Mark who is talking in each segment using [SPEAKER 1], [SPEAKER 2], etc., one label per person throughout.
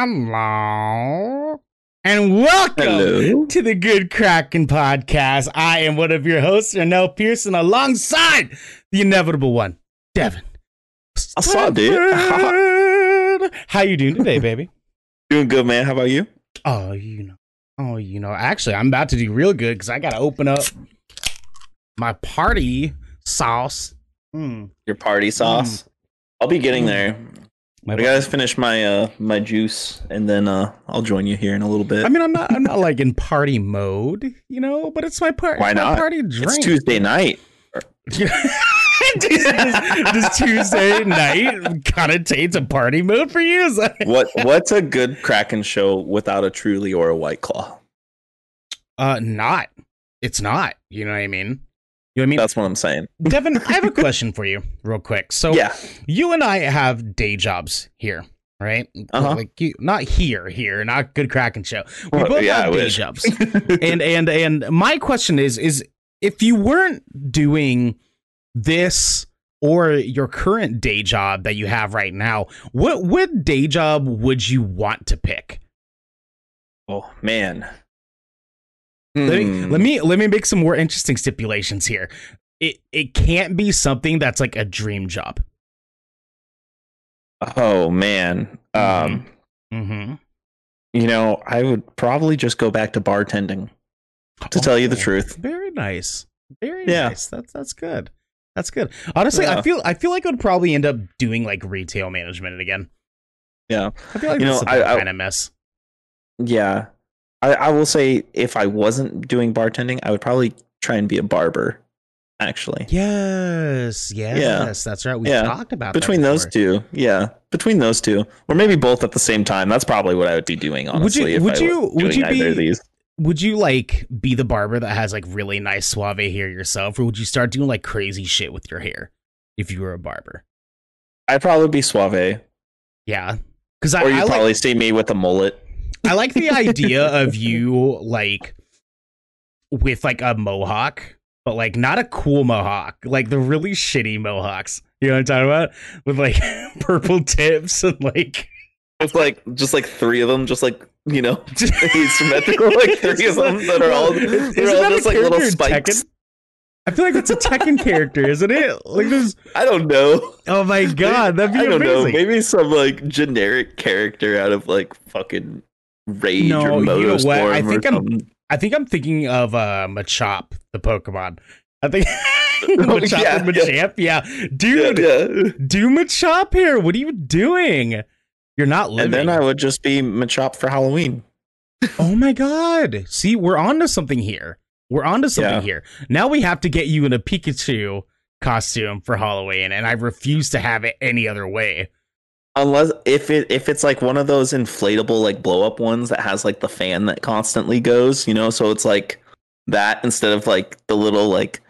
[SPEAKER 1] Hello. And welcome
[SPEAKER 2] Hello.
[SPEAKER 1] to the Good Kraken podcast. I am one of your hosts, Ernell Pearson, alongside the inevitable one, Devin.
[SPEAKER 2] I saw dude.
[SPEAKER 1] How you doing today, baby?
[SPEAKER 2] Doing good, man. How about you?
[SPEAKER 1] Oh, you know. Oh, you know. Actually, I'm about to do real good because I got to open up my party sauce. Mm,
[SPEAKER 2] Your party sauce. I'll be getting
[SPEAKER 1] Mm.
[SPEAKER 2] there.
[SPEAKER 1] My
[SPEAKER 2] I gotta finish my uh my juice, and then uh I'll join you here in a little bit.
[SPEAKER 1] I mean, I'm not. I'm not like in party mode, you know. But it's my party.
[SPEAKER 2] Why not?
[SPEAKER 1] Party drink.
[SPEAKER 2] it's Tuesday night.
[SPEAKER 1] does, does- does Tuesday night connotate a party mode for you?
[SPEAKER 2] What What's a good Kraken show without a Truly or a White Claw?
[SPEAKER 1] Uh, not. It's not. You know what I mean? You know what I mean?
[SPEAKER 2] That's what I'm saying.
[SPEAKER 1] Devin, I have a question for you, real quick. So,
[SPEAKER 2] yeah.
[SPEAKER 1] you and I have day jobs here, right?
[SPEAKER 2] Uh-huh.
[SPEAKER 1] Like you, not here, here, not Good Kraken Show. We
[SPEAKER 2] Well,
[SPEAKER 1] both
[SPEAKER 2] yeah,
[SPEAKER 1] have day jobs. and and and my question is is if you weren't doing this or your current day job that you have right now what what day job would you want to pick
[SPEAKER 2] oh man.
[SPEAKER 1] Let, me,
[SPEAKER 2] Hmm.
[SPEAKER 1] let me let me make some more interesting stipulations here it it can't be something that's like a dream job
[SPEAKER 2] Oh man. Um.
[SPEAKER 1] mm-hmm.
[SPEAKER 2] You know, I would probably just go back to bartending. To tell you the truth.
[SPEAKER 1] very nice very
[SPEAKER 2] Yeah.
[SPEAKER 1] nice that's that's good that's good honestly i feel i feel like i would probably end up doing like retail management again
[SPEAKER 2] Yeah.
[SPEAKER 1] i feel like
[SPEAKER 2] You know, I-
[SPEAKER 1] kind of mess
[SPEAKER 2] Yeah. I, I will say if I wasn't doing bartending, I would probably try and be a barber, actually.
[SPEAKER 1] Yes, yes, that's right. We
[SPEAKER 2] Yeah.
[SPEAKER 1] talked about that
[SPEAKER 2] Between those two. Yeah. Between those two. Or maybe both at the same time. That's probably what I would be doing,
[SPEAKER 1] Would
[SPEAKER 2] honestly.
[SPEAKER 1] you- would you- would you
[SPEAKER 2] either of
[SPEAKER 1] be-. Would you like be the barber that has like really nice suave hair yourself, or would you start doing like crazy shit with your hair if you were a barber?
[SPEAKER 2] I'd probably be suave.
[SPEAKER 1] Yeah, because I,
[SPEAKER 2] Or you'd
[SPEAKER 1] I like
[SPEAKER 2] probably see me with a mullet.
[SPEAKER 1] I like the idea of you like with like a mohawk, but like not a cool mohawk, like the really shitty mohawks. You know what I'm talking about? With like purple tips and like
[SPEAKER 2] With like just like three of them, just like you know,
[SPEAKER 1] just,
[SPEAKER 2] symmetrical, like three of them that are all they're all just like little spikes.
[SPEAKER 1] I feel like that's a Tekken character, isn't it? Like there's
[SPEAKER 2] I don't know.
[SPEAKER 1] oh my god, that'd be
[SPEAKER 2] I don't know.
[SPEAKER 1] amazing.
[SPEAKER 2] Maybe some like generic character out of like fucking Rage
[SPEAKER 1] No,
[SPEAKER 2] or
[SPEAKER 1] you know what?
[SPEAKER 2] MotorStorm
[SPEAKER 1] I think I'm-
[SPEAKER 2] something.
[SPEAKER 1] I think I'm thinking of uh Machop, the Pokemon. I think
[SPEAKER 2] Oh,
[SPEAKER 1] Machop
[SPEAKER 2] yeah,
[SPEAKER 1] and Machamp. Yeah. Dude,
[SPEAKER 2] yeah, yeah.
[SPEAKER 1] do Machop here. What are you doing? You're not living.
[SPEAKER 2] And then I would just be Machop for Halloween.
[SPEAKER 1] oh my god. See, we're on to something here. We're on to something
[SPEAKER 2] Yeah.
[SPEAKER 1] here. Now we have to get you in a Pikachu costume for Halloween, and I refuse to have it any other way.
[SPEAKER 2] Unless if it if it's like one of those inflatable like blow up ones that has like the fan that constantly goes, you know, so it's like that instead of like the little like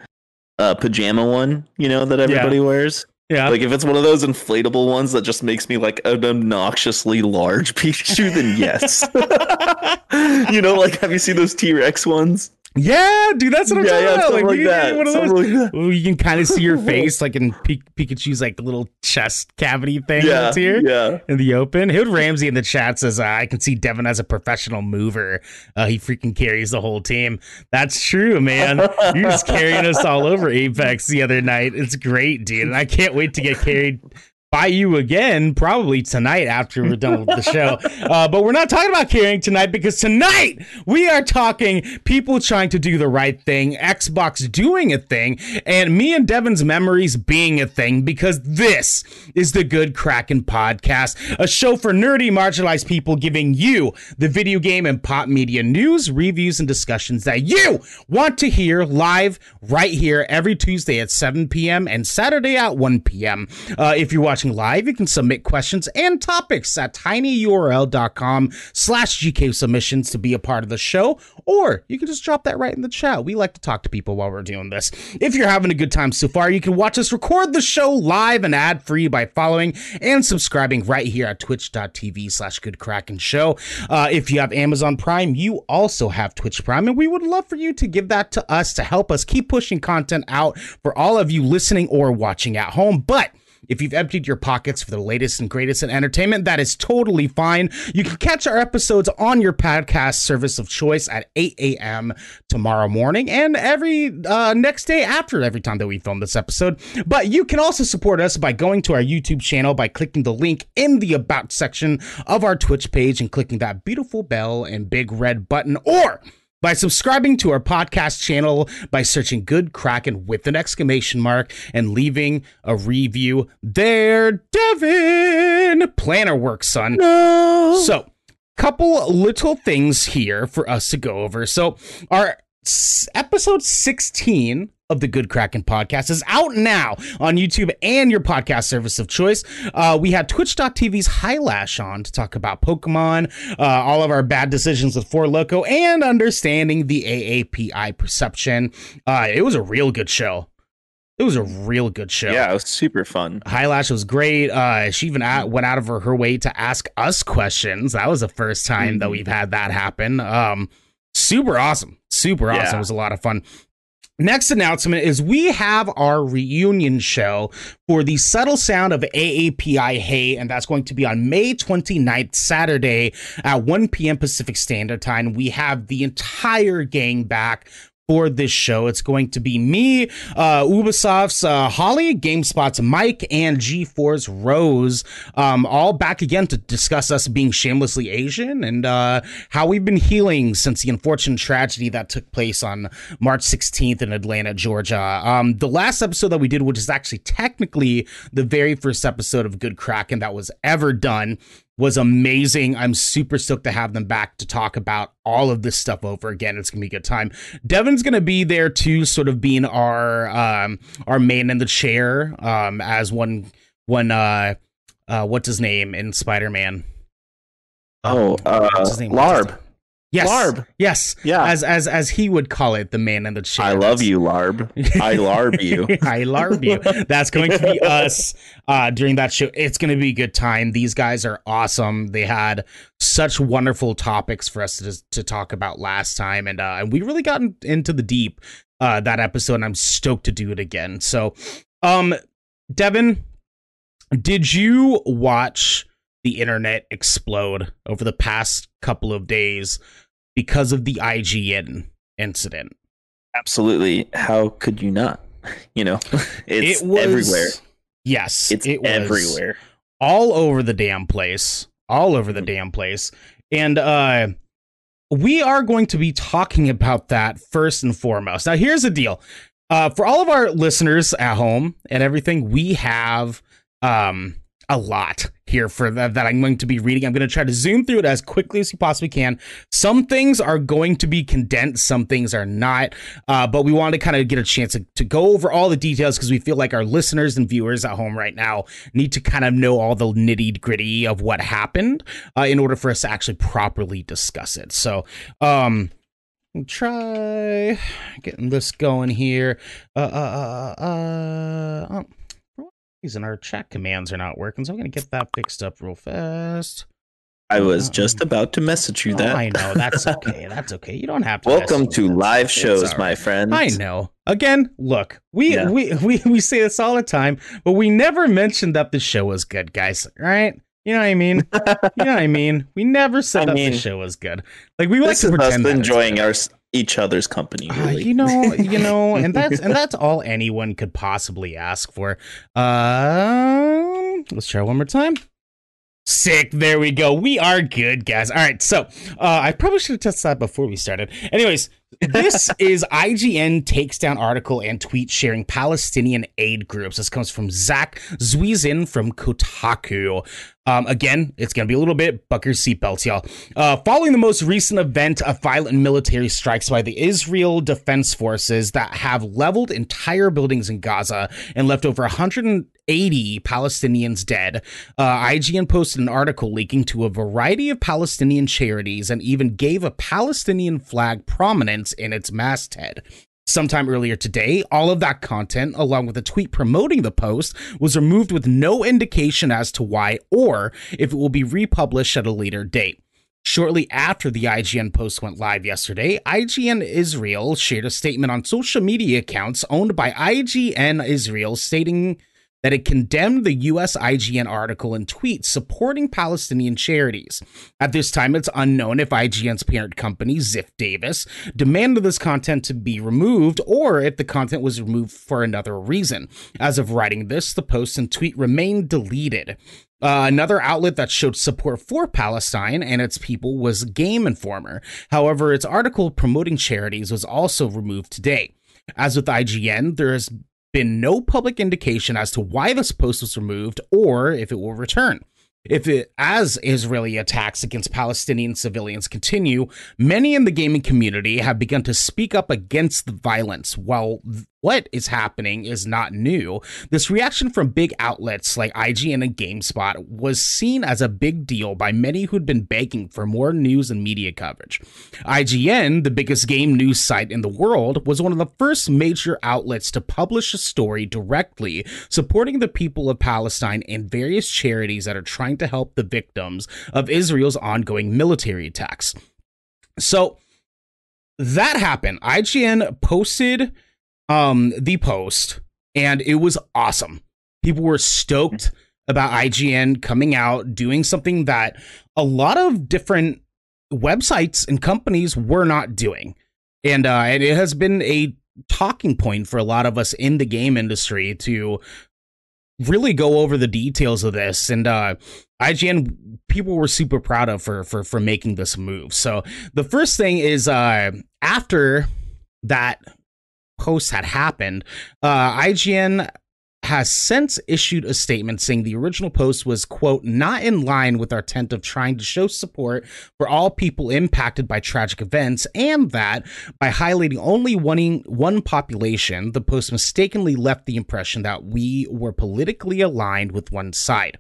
[SPEAKER 2] uh pajama one, you know, that everybody wears.
[SPEAKER 1] Yeah.
[SPEAKER 2] Like if it's one of those inflatable ones that just makes me like an obnoxiously large Pikachu, then yes. you know, like have you seen those T Rex ones?
[SPEAKER 1] Yeah, dude, that's what I'm
[SPEAKER 2] yeah,
[SPEAKER 1] talking
[SPEAKER 2] yeah,
[SPEAKER 1] about. Like,
[SPEAKER 2] like
[SPEAKER 1] we
[SPEAKER 2] that.
[SPEAKER 1] one of those-
[SPEAKER 2] like.
[SPEAKER 1] You can kind of see your face, like in Pi- Pikachu's like little chest cavity thing
[SPEAKER 2] Yeah,
[SPEAKER 1] that's here
[SPEAKER 2] yeah.
[SPEAKER 1] in the open. Hood Ramsey in the chat says, uh, "I can see Devin as a professional mover. Uh, he freaking carries the whole team. That's true, man. You're just carrying us all over Apex the other night. It's great, dude, and I can't wait to get carried." By you again, probably tonight after we're done with the show. Uh, but we're not talking about caring tonight because tonight we are talking people trying to do the right thing, Xbox doing a thing, and me and Devin's memories being a thing because this is the Good Kraken Podcast, a show for nerdy, marginalized people giving you the video game and pop media news, reviews, and discussions that you want to hear live right here every Tuesday at 7 p.m. and Saturday at 1 p.m. Uh, if you're watching live, you can submit questions and topics at tinyurl.com slash GK submissions to be a part of the show, or you can just drop that right in the chat. We like to talk to people while we're doing this. If you're having a good time so far, you can watch us record the show live and ad free by following and subscribing right here at twitch.tv slash good show. Uh, if you have Amazon Prime, you also have Twitch Prime, and we would love for you to give that to us to help us keep pushing content out for all of you listening or watching at home. But If you've emptied your pockets for the latest and greatest in entertainment, that is totally fine. You can catch our episodes on your podcast service of choice at 8 a.m. tomorrow morning and every uh, next day after every time that we film this episode. But you can also support us by going to our YouTube channel by clicking the link in the About section of our Twitch page and clicking that beautiful bell and big red button, or by subscribing to our podcast channel by searching Good Kraken with an exclamation mark and leaving a review there. Devin, planner work, son.
[SPEAKER 2] No.
[SPEAKER 1] So, couple little things here for us to go over. So, our episode 16 of the Good Kraken podcast is out now on YouTube and your podcast service of choice. Uh, we had Twitch.tv's Highlash on to talk about Pokemon, uh, all of our bad decisions with Four Loco, and understanding the AAPI perception. Uh, it was a real good show. It was a real good show.
[SPEAKER 2] Yeah, it was super fun.
[SPEAKER 1] Highlash was great. Uh, she even at, went out of her, her way to ask us questions. That was the first time that
[SPEAKER 2] Mhm.
[SPEAKER 1] we've had that happen. Um, super awesome. Super awesome.
[SPEAKER 2] Yeah.
[SPEAKER 1] It was a lot of fun. Next announcement is we have our reunion show for the subtle sound of AAPI Hey, and that's going to be on May 29th, Saturday at 1 p.m. Pacific Standard Time. We have the entire gang back for this show. It's going to be me, uh, Ubisoft's uh, Holly, GameSpot's Mike, and G4's Rose, um, all back again to discuss us being shamelessly Asian and uh, how we've been healing since the unfortunate tragedy that took place on March 16th in Atlanta, Georgia. Um, the last episode that we did, which is actually technically the very first episode of Good Kraken that was ever done, was amazing. I'm super stoked to have them back to talk about all of this stuff over again. It's gonna be a good time. Devin's gonna be there too, sort of being our um our man in the chair, um, as one one uh uh what's his name in Spider-Man?
[SPEAKER 2] Oh, uh,
[SPEAKER 1] What's his name? What's his
[SPEAKER 2] Larb.
[SPEAKER 1] Yes.
[SPEAKER 2] Larb.
[SPEAKER 1] Yes.
[SPEAKER 2] Yeah.
[SPEAKER 1] As as as he would call it, the man in the chair.
[SPEAKER 2] I love you, Larb. I larb you.
[SPEAKER 1] I larb you. That's going to be us uh, during that show. It's going to be a good time. These guys are awesome. They had such wonderful topics for us to to talk about last time, and uh, and we really got in- into the deep uh, that episode. And I'm stoked to do it again. So, um, Devin, did you watch the internet explode over the past couple of days because of the IGN incident?
[SPEAKER 2] Absolutely. How could you not? You know, it's
[SPEAKER 1] it was
[SPEAKER 2] everywhere.
[SPEAKER 1] Yes,
[SPEAKER 2] It's
[SPEAKER 1] it was
[SPEAKER 2] everywhere.
[SPEAKER 1] all over the damn place, all over
[SPEAKER 2] Mm-hmm.
[SPEAKER 1] the damn place, and uh, we are going to be talking about that first and foremost. Now, here's the deal: uh, for all of our listeners at home and everything, we have um a lot here for that, that I'm going to be reading. I'm going to try to zoom through it as quickly as you possibly can. Some things are going to be condensed, some things are not. Uh, but we want to kind of get a chance to, to go over all the details because we feel like our listeners and viewers at home right now need to kind of know all the nitty gritty of what happened uh, in order for us to actually properly discuss it. So, um, try getting this going here. Uh, uh, uh, uh, uh, reason our chat commands are not working, so I'm gonna get that fixed up real fast.
[SPEAKER 2] I was uh-uh. just about to message you
[SPEAKER 1] Oh,
[SPEAKER 2] that.
[SPEAKER 1] I know that's okay. That's okay. You don't have to.
[SPEAKER 2] Welcome to live
[SPEAKER 1] it's
[SPEAKER 2] shows, my friend.
[SPEAKER 1] I know. Again, look, we,
[SPEAKER 2] Yeah.
[SPEAKER 1] we we we say this all the time, but we never mentioned that the show was good, guys. Right? You know what I mean? you know what I mean? We never said
[SPEAKER 2] I
[SPEAKER 1] that
[SPEAKER 2] mean,
[SPEAKER 1] the show was good. Like we like to
[SPEAKER 2] us
[SPEAKER 1] pretend that
[SPEAKER 2] enjoying our each other's company.
[SPEAKER 1] Uh, you know, you know, and that's and that's all anyone could possibly ask for. Um, let's try one more time. Sick. There we go. We are good, guys. All right. So, uh, I probably should have tested that before we started. Anyways, this is IGN takes down article and tweet sharing Palestinian aid groups. This comes from Zack Zwiezen from Kotaku. Um, again, it's going to be a little bit buck your seatbelts, y'all. Uh, following the most recent event of violent military strikes by the Israel Defense Forces that have leveled entire buildings in Gaza and left over 180 Palestinians dead, uh, IGN posted an article leaking to a variety of Palestinian charities and even gave a Palestinian flag in its masthead. Sometime earlier today, all of that content, along with a tweet promoting the post, was removed with no indication as to why or if it will be republished at a later date. Shortly after the IGN post went live yesterday, IGN Israel shared a statement on social media accounts owned by IGN Israel stating that it condemned the US IGN article and tweet supporting Palestinian charities. At this time, it's unknown if IGN's parent company, Ziff Davis, demanded this content to be removed or if the content was removed for another reason. As of writing this, the post and tweet remain deleted. Uh, another outlet that showed support for Palestine and its people was Game Informer. However, its article promoting charities was also removed today. As with IGN, there has been no public indication as to why this post was removed or if it will return. If it, as Israeli attacks against Palestinian civilians continue, many in the gaming community have begun to speak up against the violence. While what is happening is not new, this reaction from big outlets like IGN and GameSpot was seen as a big deal by many who'd been begging for more news and media coverage. IGN, the biggest game news site in the world, was one of the first major outlets to publish a story directly supporting the people of Palestine and various charities that are trying to help the victims of Israel's ongoing military attacks. So that happened. IGN posted um the post and it was awesome. People were stoked about IGN coming out doing something that a lot of different websites and companies were not doing. And uh and it has been a talking point for a lot of us in the game industry to really go over the details of this and uh IGN people were super proud of for for for making this move. So the first thing is uh after that post had happened, uh IGN has since issued a statement saying the original post was quote not in line with our intent of trying to show support for all people impacted by tragic events and that by highlighting only one one population the post mistakenly left the impression that we were politically aligned with one side.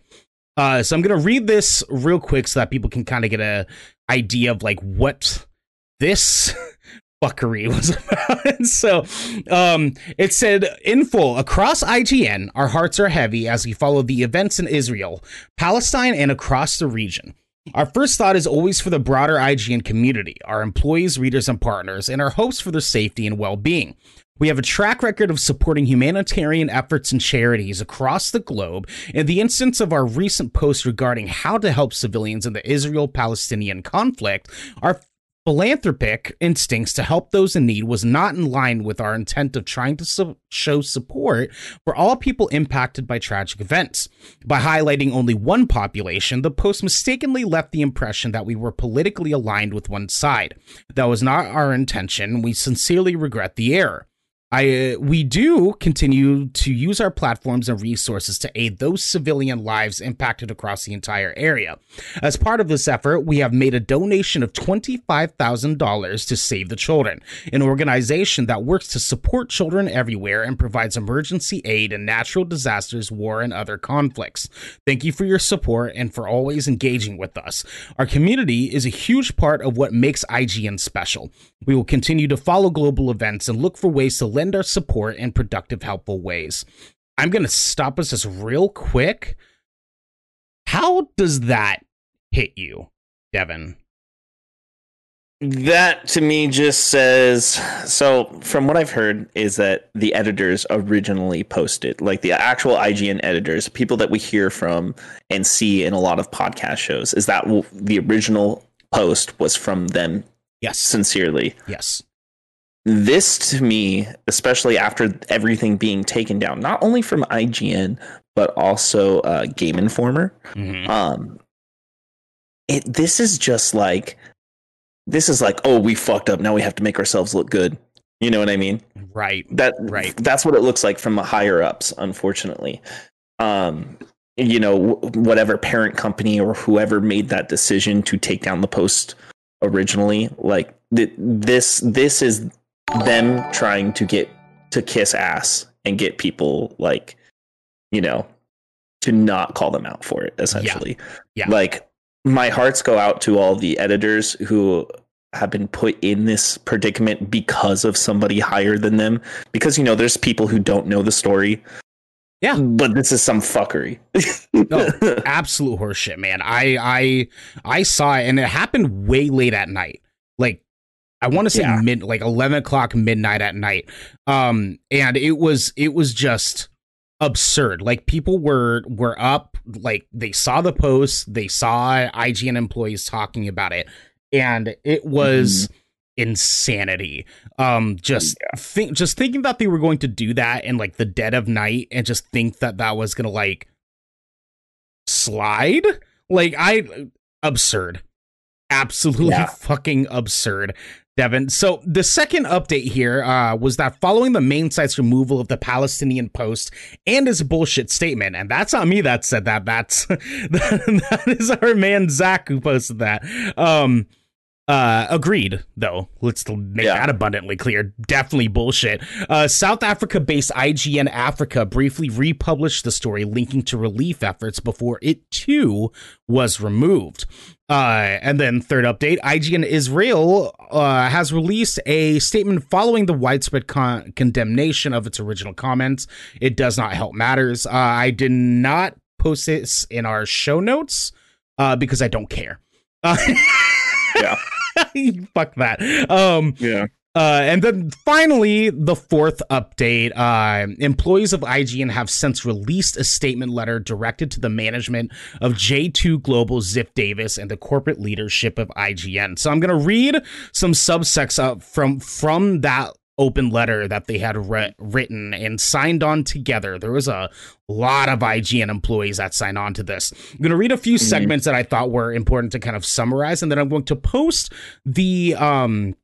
[SPEAKER 1] Uh, so i'm going to read this real quick so that people can kind of get a idea of like what this fuckery was about. so um, it said in full across IGN, our hearts are heavy as we follow the events in Israel, Palestine, and across the region. Our first thought is always for the broader IGN community, our employees, readers, and partners, and our hopes for their safety and well being. We have a track record of supporting humanitarian efforts and charities across the globe. In the instance of our recent post regarding how to help civilians in the Israel Palestinian conflict, our philanthropic instincts to help those in need was not in line with our intent of trying to su- show support for all people impacted by tragic events. By highlighting only one population, the post mistakenly left the impression that we were politically aligned with one side. That was not our intention. We sincerely regret the error. I uh, we do continue to use our platforms and resources to aid those civilian lives impacted across the entire area. As part of this effort, we have made a donation of $25,000 to Save the Children, an organization that works to support children everywhere and provides emergency aid in natural disasters, war, and other conflicts. Thank you for your support and for always engaging with us. Our community is a huge part of what makes IGN special. We will continue to follow global events and look for ways to lend our support in productive, helpful ways. I'm going to stop us just real quick. How does that hit you, Devin?
[SPEAKER 2] That to me just says so. From what I've heard, is that the editors originally posted, like the actual IGN editors, people that we hear from and see in a lot of podcast shows, is that the original post was from them.
[SPEAKER 1] Yes,
[SPEAKER 2] sincerely.
[SPEAKER 1] Yes
[SPEAKER 2] this to me, especially after everything being taken down, not only from IGN but also uh, Game Informer, mm-hmm. um, it this is just like this is like oh we fucked up now we have to make ourselves look good. You know what I mean?
[SPEAKER 1] Right.
[SPEAKER 2] That
[SPEAKER 1] right.
[SPEAKER 2] That's what it looks like from the higher ups, unfortunately. Um, you know, whatever parent company or whoever made that decision to take down the post originally, like th- this this is them trying to get to kiss ass and get people like you know to not call them out for it essentially.
[SPEAKER 1] Yeah, yeah.
[SPEAKER 2] like my hearts go out to all the editors who have been put in this predicament because of somebody higher than them. Because you know there's people who don't know the story.
[SPEAKER 1] Yeah.
[SPEAKER 2] But this is some fuckery.
[SPEAKER 1] No absolute horseshit man. I i i saw it and it happened way late at night. Like I want to say yeah. mid like eleven o'clock midnight at night. Um, and it was it was just absurd. Like people were were up, like they saw the post, they saw IGN employees talking about it, and it was mm-hmm. insanity. Um, just yeah. think, just thinking that they were going to do that in like the dead of night, and just think that that was gonna like slide. Like I absurd absolutely yeah. fucking absurd. Devin. So the second update here uh, was that following the main site's removal of the Palestinian Post and his bullshit statement, and that's not me that said that. That's that is our man Zack who posted that. Um, uh, agreed, though. Let's make yeah. that abundantly clear. Definitely bullshit. Uh, South Africa based IGN Africa briefly republished the story linking to relief efforts before it too was removed. Uh, and then third update, IGN Israel uh, has released a statement following the widespread con- condemnation of its original comments. It does not help matters. Uh, I did not post this in our show notes uh, because I don't care. Uh,
[SPEAKER 2] yeah.
[SPEAKER 1] Fuck that. Um,
[SPEAKER 2] yeah.
[SPEAKER 1] Uh, and then finally, the fourth update uh, employees of IGN have since released a statement letter directed to the management of J2 Global, Ziff Davis, and the corporate leadership of IGN. So I'm going to read some subsects up from, from that open letter that they had re- written and signed on together. There was a lot of IGN employees that signed on to this. I'm going to read a few mm-hmm. segments that I thought were important to kind of summarize, and then I'm going to post the um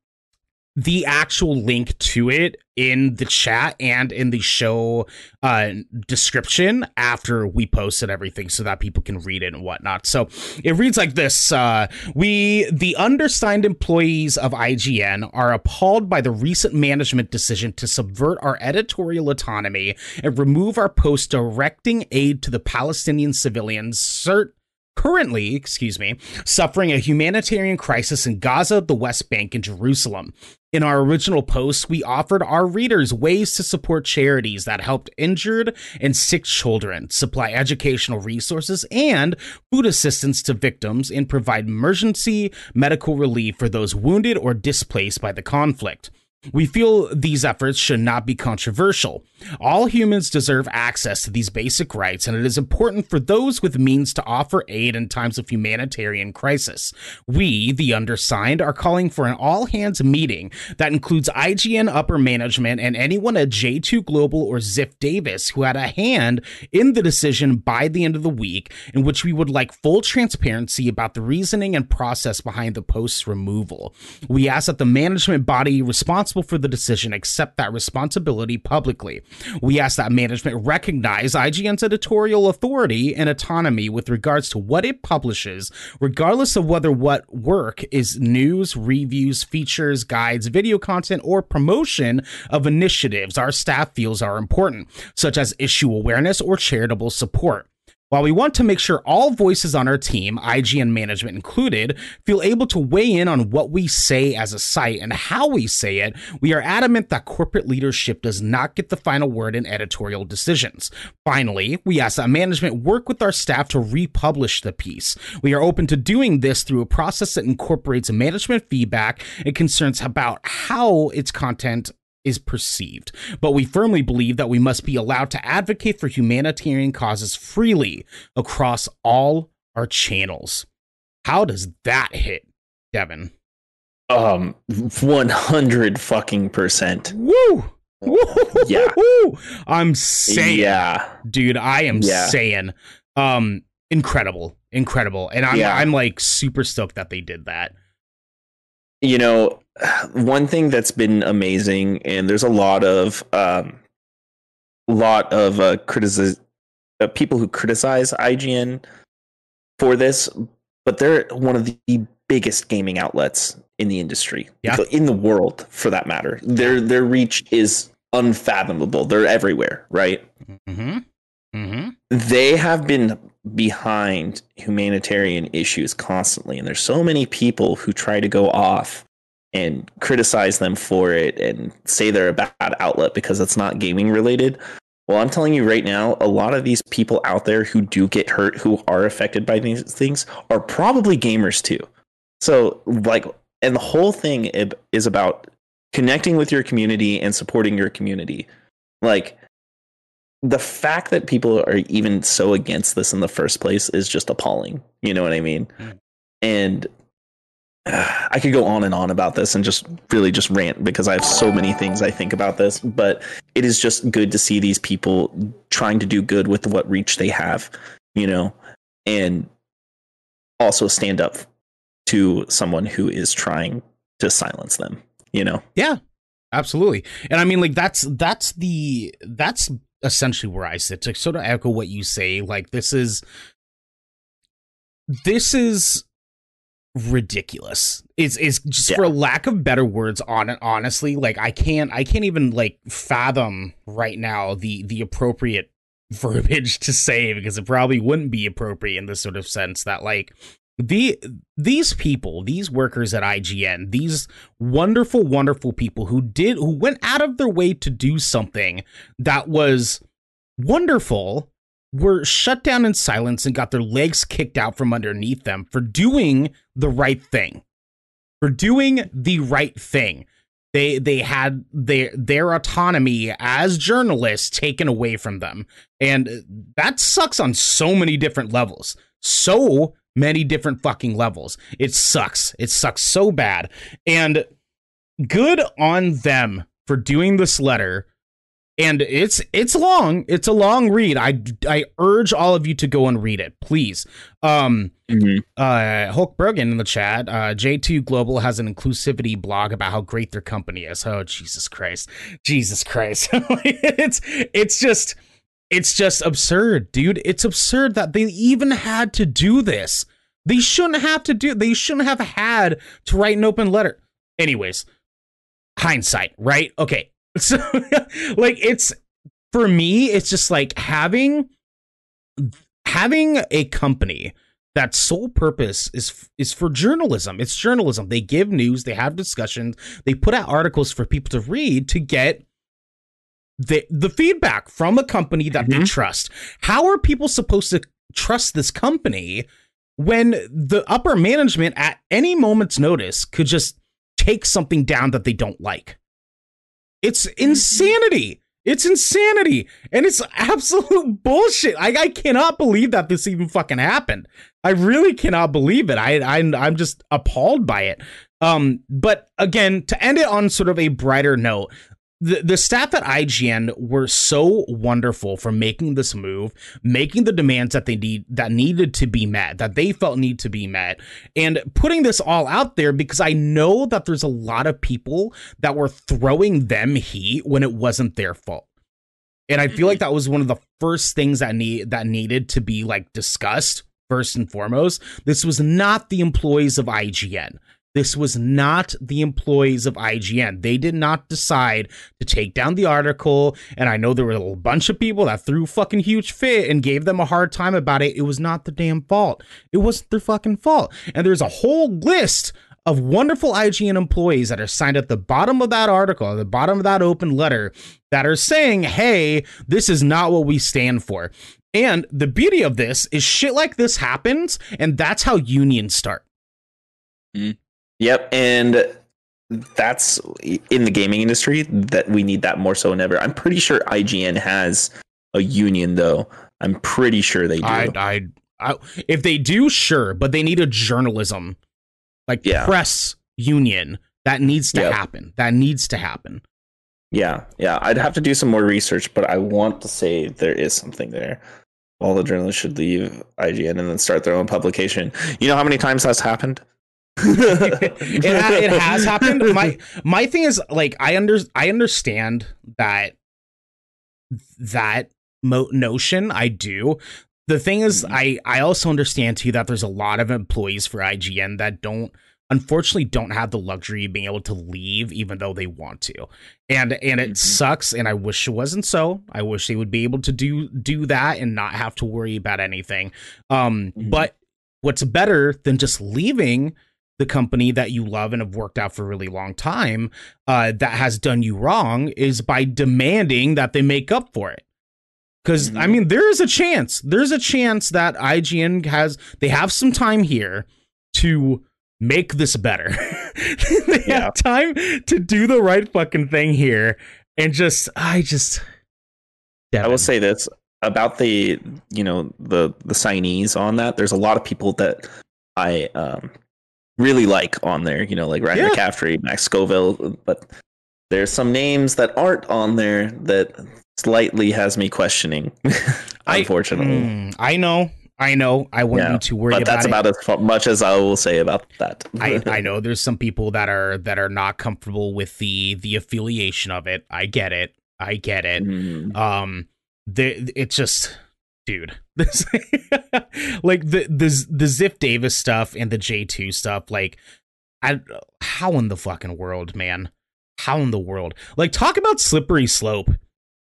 [SPEAKER 1] the actual link to it in the chat and in the show uh, description after we posted everything so that people can read it and whatnot. So it reads like this uh, We, the undersigned employees of IGN, are appalled by the recent management decision to subvert our editorial autonomy and remove our post directing aid to the Palestinian civilians. Cert- currently, excuse me, suffering a humanitarian crisis in Gaza, the West Bank, and Jerusalem. In our original post, we offered our readers ways to support charities that helped injured and sick children, supply educational resources and food assistance to victims, and provide emergency medical relief for those wounded or displaced by the conflict. We feel these efforts should not be controversial. All humans deserve access to these basic rights, and it is important for those with means to offer aid in times of humanitarian crisis. We, the undersigned, are calling for an all hands meeting that includes IGN upper management and anyone at J2 Global or Ziff Davis who had a hand in the decision by the end of the week, in which we would like full transparency about the reasoning and process behind the post's removal. We ask that the management body responsible responsible for the decision accept that responsibility publicly. We ask that management recognize IGN's editorial authority and autonomy with regards to what it publishes, regardless of whether what work is news, reviews, features, guides, video content, or promotion of initiatives our staff feels are important, such as issue awareness or charitable support. While we want to make sure all voices on our team, IGN management included, feel able to weigh in on what we say as a site and how we say it, we are adamant that corporate leadership does not get the final word in editorial decisions. Finally, we ask that management work with our staff to republish the piece. We are open to doing this through a process that incorporates management feedback and concerns about how its content is perceived, but we firmly believe that we must be allowed to advocate for humanitarian causes freely across all our channels. How does that hit, Devin?
[SPEAKER 2] Um, 100 fucking percent.
[SPEAKER 1] Woo!
[SPEAKER 2] Woo! Yeah.
[SPEAKER 1] I'm saying,
[SPEAKER 2] yeah,
[SPEAKER 1] dude, I am yeah. saying, um, incredible, incredible. And I'm, yeah. I'm like super stoked that they did that.
[SPEAKER 2] You know, one thing that's been amazing, and there's a lot of um, lot of uh, criticism, uh, people who criticize IGN for this, but they're one of the biggest gaming outlets in the industry,
[SPEAKER 1] yeah.
[SPEAKER 2] in the world, for that matter. Their their reach is unfathomable. They're everywhere, right?
[SPEAKER 1] Mm-hmm. Mm-hmm.
[SPEAKER 2] They have been behind humanitarian issues constantly, and there's so many people who try to go off and criticize them for it and say they're a bad outlet because it's not gaming related. Well, I'm telling you right now, a lot of these people out there who do get hurt, who are affected by these things, are probably gamers too. So, like, and the whole thing is about connecting with your community and supporting your community. Like, the fact that people are even so against this in the first place is just appalling. You know what I mean? Mm. And I could go on and on about this and just really just rant because I have so many things I think about this, but it is just good to see these people trying to do good with what reach they have, you know, and also stand up to someone who is trying to silence them, you know?
[SPEAKER 1] Yeah, absolutely. And I mean, like, that's, that's the, that's essentially where I sit to sort of echo what you say. Like this is this is ridiculous. It's it's just yeah. for lack of better words on it honestly, like I can't I can't even like fathom right now the the appropriate verbiage to say because it probably wouldn't be appropriate in this sort of sense that like the these people these workers at IGN these wonderful wonderful people who did who went out of their way to do something that was wonderful were shut down in silence and got their legs kicked out from underneath them for doing the right thing for doing the right thing they they had their their autonomy as journalists taken away from them and that sucks on so many different levels so many different fucking levels. It sucks. It sucks so bad. And good on them for doing this letter. And it's it's long. It's a long read. I I urge all of you to go and read it, please. Um mm-hmm. uh Hulk Brogan in the chat, uh J2 Global has an inclusivity blog about how great their company is. Oh Jesus Christ. Jesus Christ. it's it's just it's just absurd, dude. It's absurd that they even had to do this. They shouldn't have to do they shouldn't have had to write an open letter. Anyways, hindsight, right? Okay. So like it's for me, it's just like having having a company that sole purpose is is for journalism. It's journalism. They give news, they have discussions, they put out articles for people to read to get the the feedback from a company that mm-hmm. they trust. How are people supposed to trust this company when the upper management at any moment's notice could just take something down that they don't like? It's insanity. It's insanity. And it's absolute bullshit. I, I cannot believe that this even fucking happened. I really cannot believe it. I, I I'm just appalled by it. Um, but again, to end it on sort of a brighter note, the, the staff at IGN were so wonderful for making this move, making the demands that they need that needed to be met, that they felt need to be met, and putting this all out there because I know that there's a lot of people that were throwing them heat when it wasn't their fault. And I feel like mm-hmm. that was one of the first things that need that needed to be like discussed first and foremost. This was not the employees of IGN. This was not the employees of IGN. They did not decide to take down the article. And I know there were a bunch of people that threw fucking huge fit and gave them a hard time about it. It was not the damn fault. It wasn't their fucking fault. And there's a whole list of wonderful IGN employees that are signed at the bottom of that article, at the bottom of that open letter, that are saying, hey, this is not what we stand for. And the beauty of this is shit like this happens, and that's how unions start.
[SPEAKER 2] Mm. Yep, and that's in the gaming industry that we need that more so than ever. I'm pretty sure IGN has a union though. I'm pretty sure they do.
[SPEAKER 1] I, I, I if they do, sure, but they need a journalism like yeah. press union that needs to yep. happen. That needs to happen.
[SPEAKER 2] Yeah, yeah. I'd have to do some more research, but I want to say there is something there. All the journalists should leave IGN and then start their own publication. You know how many times that's happened?
[SPEAKER 1] it, it has happened. My my thing is like I under I understand that that mo- notion. I do. The thing is, mm-hmm. I I also understand too that there's a lot of employees for IGN that don't unfortunately don't have the luxury of being able to leave even though they want to and and it mm-hmm. sucks and i wish it wasn't so i wish they would be able to do do that and not have to worry about anything um mm-hmm. but what's better than just leaving the company that you love and have worked out for a really long time uh, that has done you wrong is by demanding that they make up for it. Because mm-hmm. I mean, there is a chance. There's a chance that IGN has they have some time here to make this better. they yeah. have time to do the right fucking thing here, and just I just
[SPEAKER 2] I will say this about the you know the the signees on that. There's a lot of people that I um, really like on there. You know, like Ryan yeah. McCaffrey, Max Scoville, but there's some names that aren't on there that slightly has me questioning. unfortunately, I,
[SPEAKER 1] mm, I know. I know. I want yeah, you to worry but
[SPEAKER 2] that's
[SPEAKER 1] about,
[SPEAKER 2] about as much as I will say about that.
[SPEAKER 1] I, I know there's some people that are that are not comfortable with the the affiliation of it. I get it. I get it. Mm. Um, the it's just, dude, this like the the the Ziff Davis stuff and the J two stuff. Like, I how in the fucking world, man? How in the world? Like, talk about slippery slope.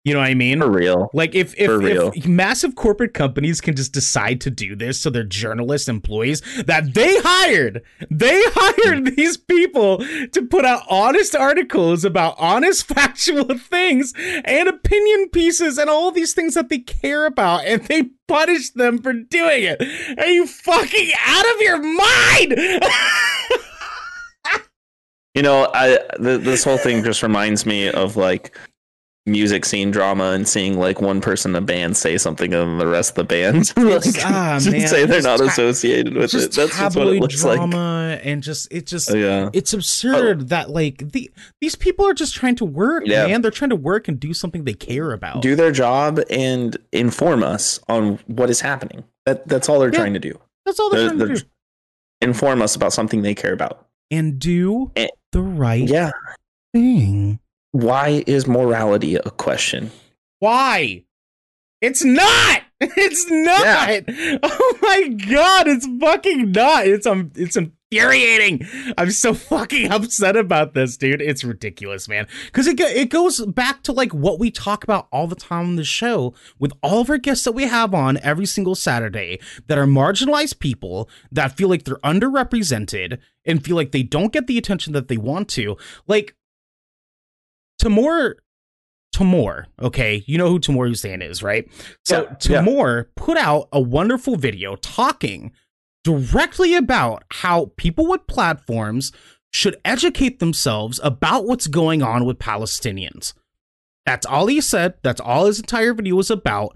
[SPEAKER 1] You know what I mean?
[SPEAKER 2] For real.
[SPEAKER 1] Like if if, if massive corporate companies can just decide to do this to their journalist employees that they hired, they hired these people to put out honest articles about honest factual things and opinion pieces and all these things that they care about and they punish them for doing it. Are you fucking out of your mind?
[SPEAKER 2] you know, I th- this whole thing just reminds me of like music scene drama and seeing like one person in a band say something and the rest of the band like, ah, man, say they're not associated with it. That's just what it looks
[SPEAKER 1] drama like. And just it just yeah. it's absurd oh. that like the these people are just trying to work, yeah. man. They're trying to work and do something they care about.
[SPEAKER 2] Do their job and inform us on what is happening. That that's all they're yeah. trying to do.
[SPEAKER 1] That's all they're, they're trying to do.
[SPEAKER 2] Inform us about something they care about.
[SPEAKER 1] And do and, the right
[SPEAKER 2] yeah.
[SPEAKER 1] thing
[SPEAKER 2] why is morality a question?
[SPEAKER 1] Why? It's not. It's not. Yeah. Oh my god, it's fucking not. It's um it's infuriating. I'm so fucking upset about this, dude. It's ridiculous, man. Cuz it it goes back to like what we talk about all the time on the show with all of our guests that we have on every single Saturday that are marginalized people that feel like they're underrepresented and feel like they don't get the attention that they want to. Like Tamoor Tamoor, okay, you know who Tamoor Hussain is, right? So yeah, Tamoor yeah. put out a wonderful video talking directly about how people with platforms should educate themselves about what's going on with Palestinians. That's all he said. That's all his entire video was about.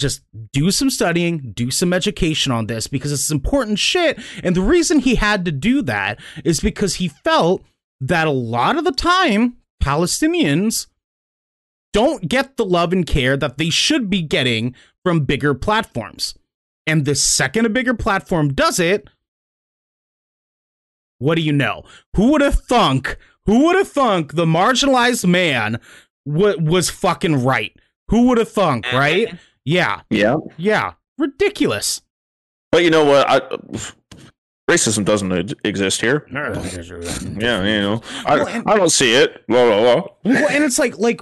[SPEAKER 1] Just do some studying, do some education on this because it's important shit. And the reason he had to do that is because he felt that a lot of the time Palestinians don't get the love and care that they should be getting from bigger platforms. And the second a bigger platform does it, what do you know? Who would have thunk? Who would have thunk the marginalized man w- was fucking right? Who would have thunk, right? Yeah.
[SPEAKER 2] Yeah.
[SPEAKER 1] Yeah. Ridiculous.
[SPEAKER 2] But you know what? I, racism doesn't exist here. yeah, you know, I, well, and, I don't see it. Blah, blah, blah.
[SPEAKER 1] Well, and it's like, like,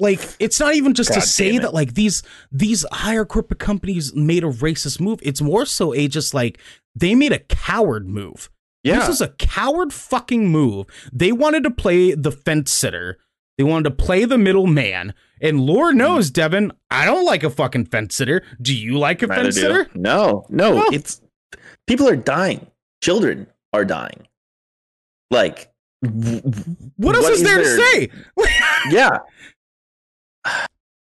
[SPEAKER 1] like, it's not even just God to say that like these these higher corporate companies made a racist move. It's more so a just like they made a coward move. Yeah, this is a coward fucking move. They wanted to play the fence sitter. They wanted to play the middle man. And Lord hmm. knows, Devin, I don't like a fucking fence sitter. Do you like a fence sitter?
[SPEAKER 2] No, no, no. It's people are dying children are dying. Like,
[SPEAKER 1] what else what is, there, there to say?
[SPEAKER 2] yeah.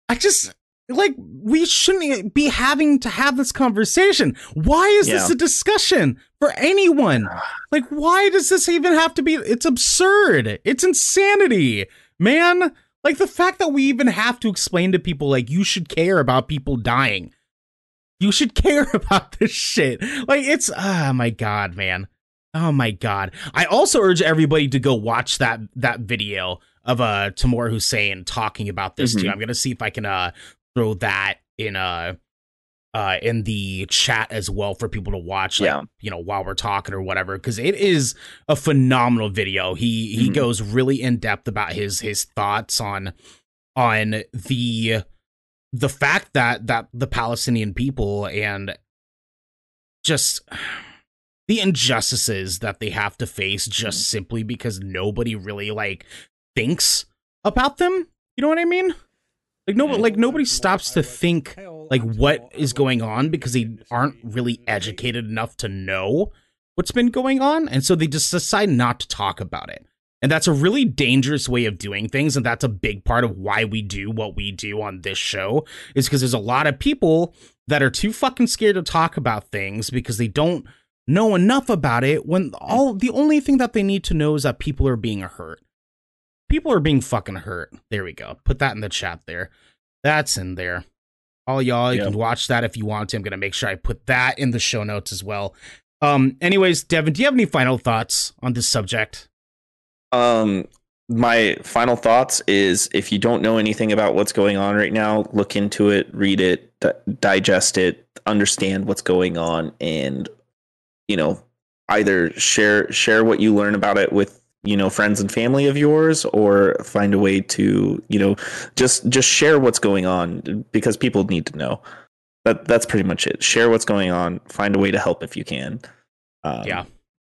[SPEAKER 1] I just like we shouldn't be having to have this conversation. Why is yeah. this a discussion for anyone? Like, why does this even have to be? It's absurd. It's insanity, man. Like the fact that we even have to explain to people like you should care about people dying you should care about this shit. Like it's oh my god, man. Oh my god. I also urge everybody to go watch that that video of uh Tamoor Hussain talking about this mm-hmm. too. I'm gonna see if I can uh throw that in uh uh in the chat as well for people to watch like, yeah. you know while we're talking or whatever because it is a phenomenal video he he mm-hmm. goes really in depth about his his thoughts on on the the fact that that the Palestinian people and just the injustices that they have to face just mm. simply because nobody really like thinks about them. You know what I mean? Like no like nobody stops to think like what is going on because they aren't really educated enough to know what's been going on and so they just decide not to talk about it. And that's a really dangerous way of doing things. And that's a big part of why we do what we do on this show, is because there's a lot of people that are too fucking scared to talk about things because they don't know enough about it when all the only thing that they need to know is that people are being hurt. People are being fucking hurt. There we go. Put that in the chat there. That's in there. All y'all, you
[SPEAKER 2] Yeah.
[SPEAKER 1] can watch that if you want to. I'm gonna make sure I put that in the show notes as well. Um, anyways, Devin, do you have any final thoughts on this subject?
[SPEAKER 2] Um, my final thoughts is if you don't know anything about what's going on right now, look into it, read it, di- digest it, understand what's going on, and you know, either share share what you learn about it with you know friends and family of yours, or find a way to you know just just share what's going on because people need to know. That that's pretty much it. Share what's going on. Find a way to help if you can. Um,
[SPEAKER 1] Yeah.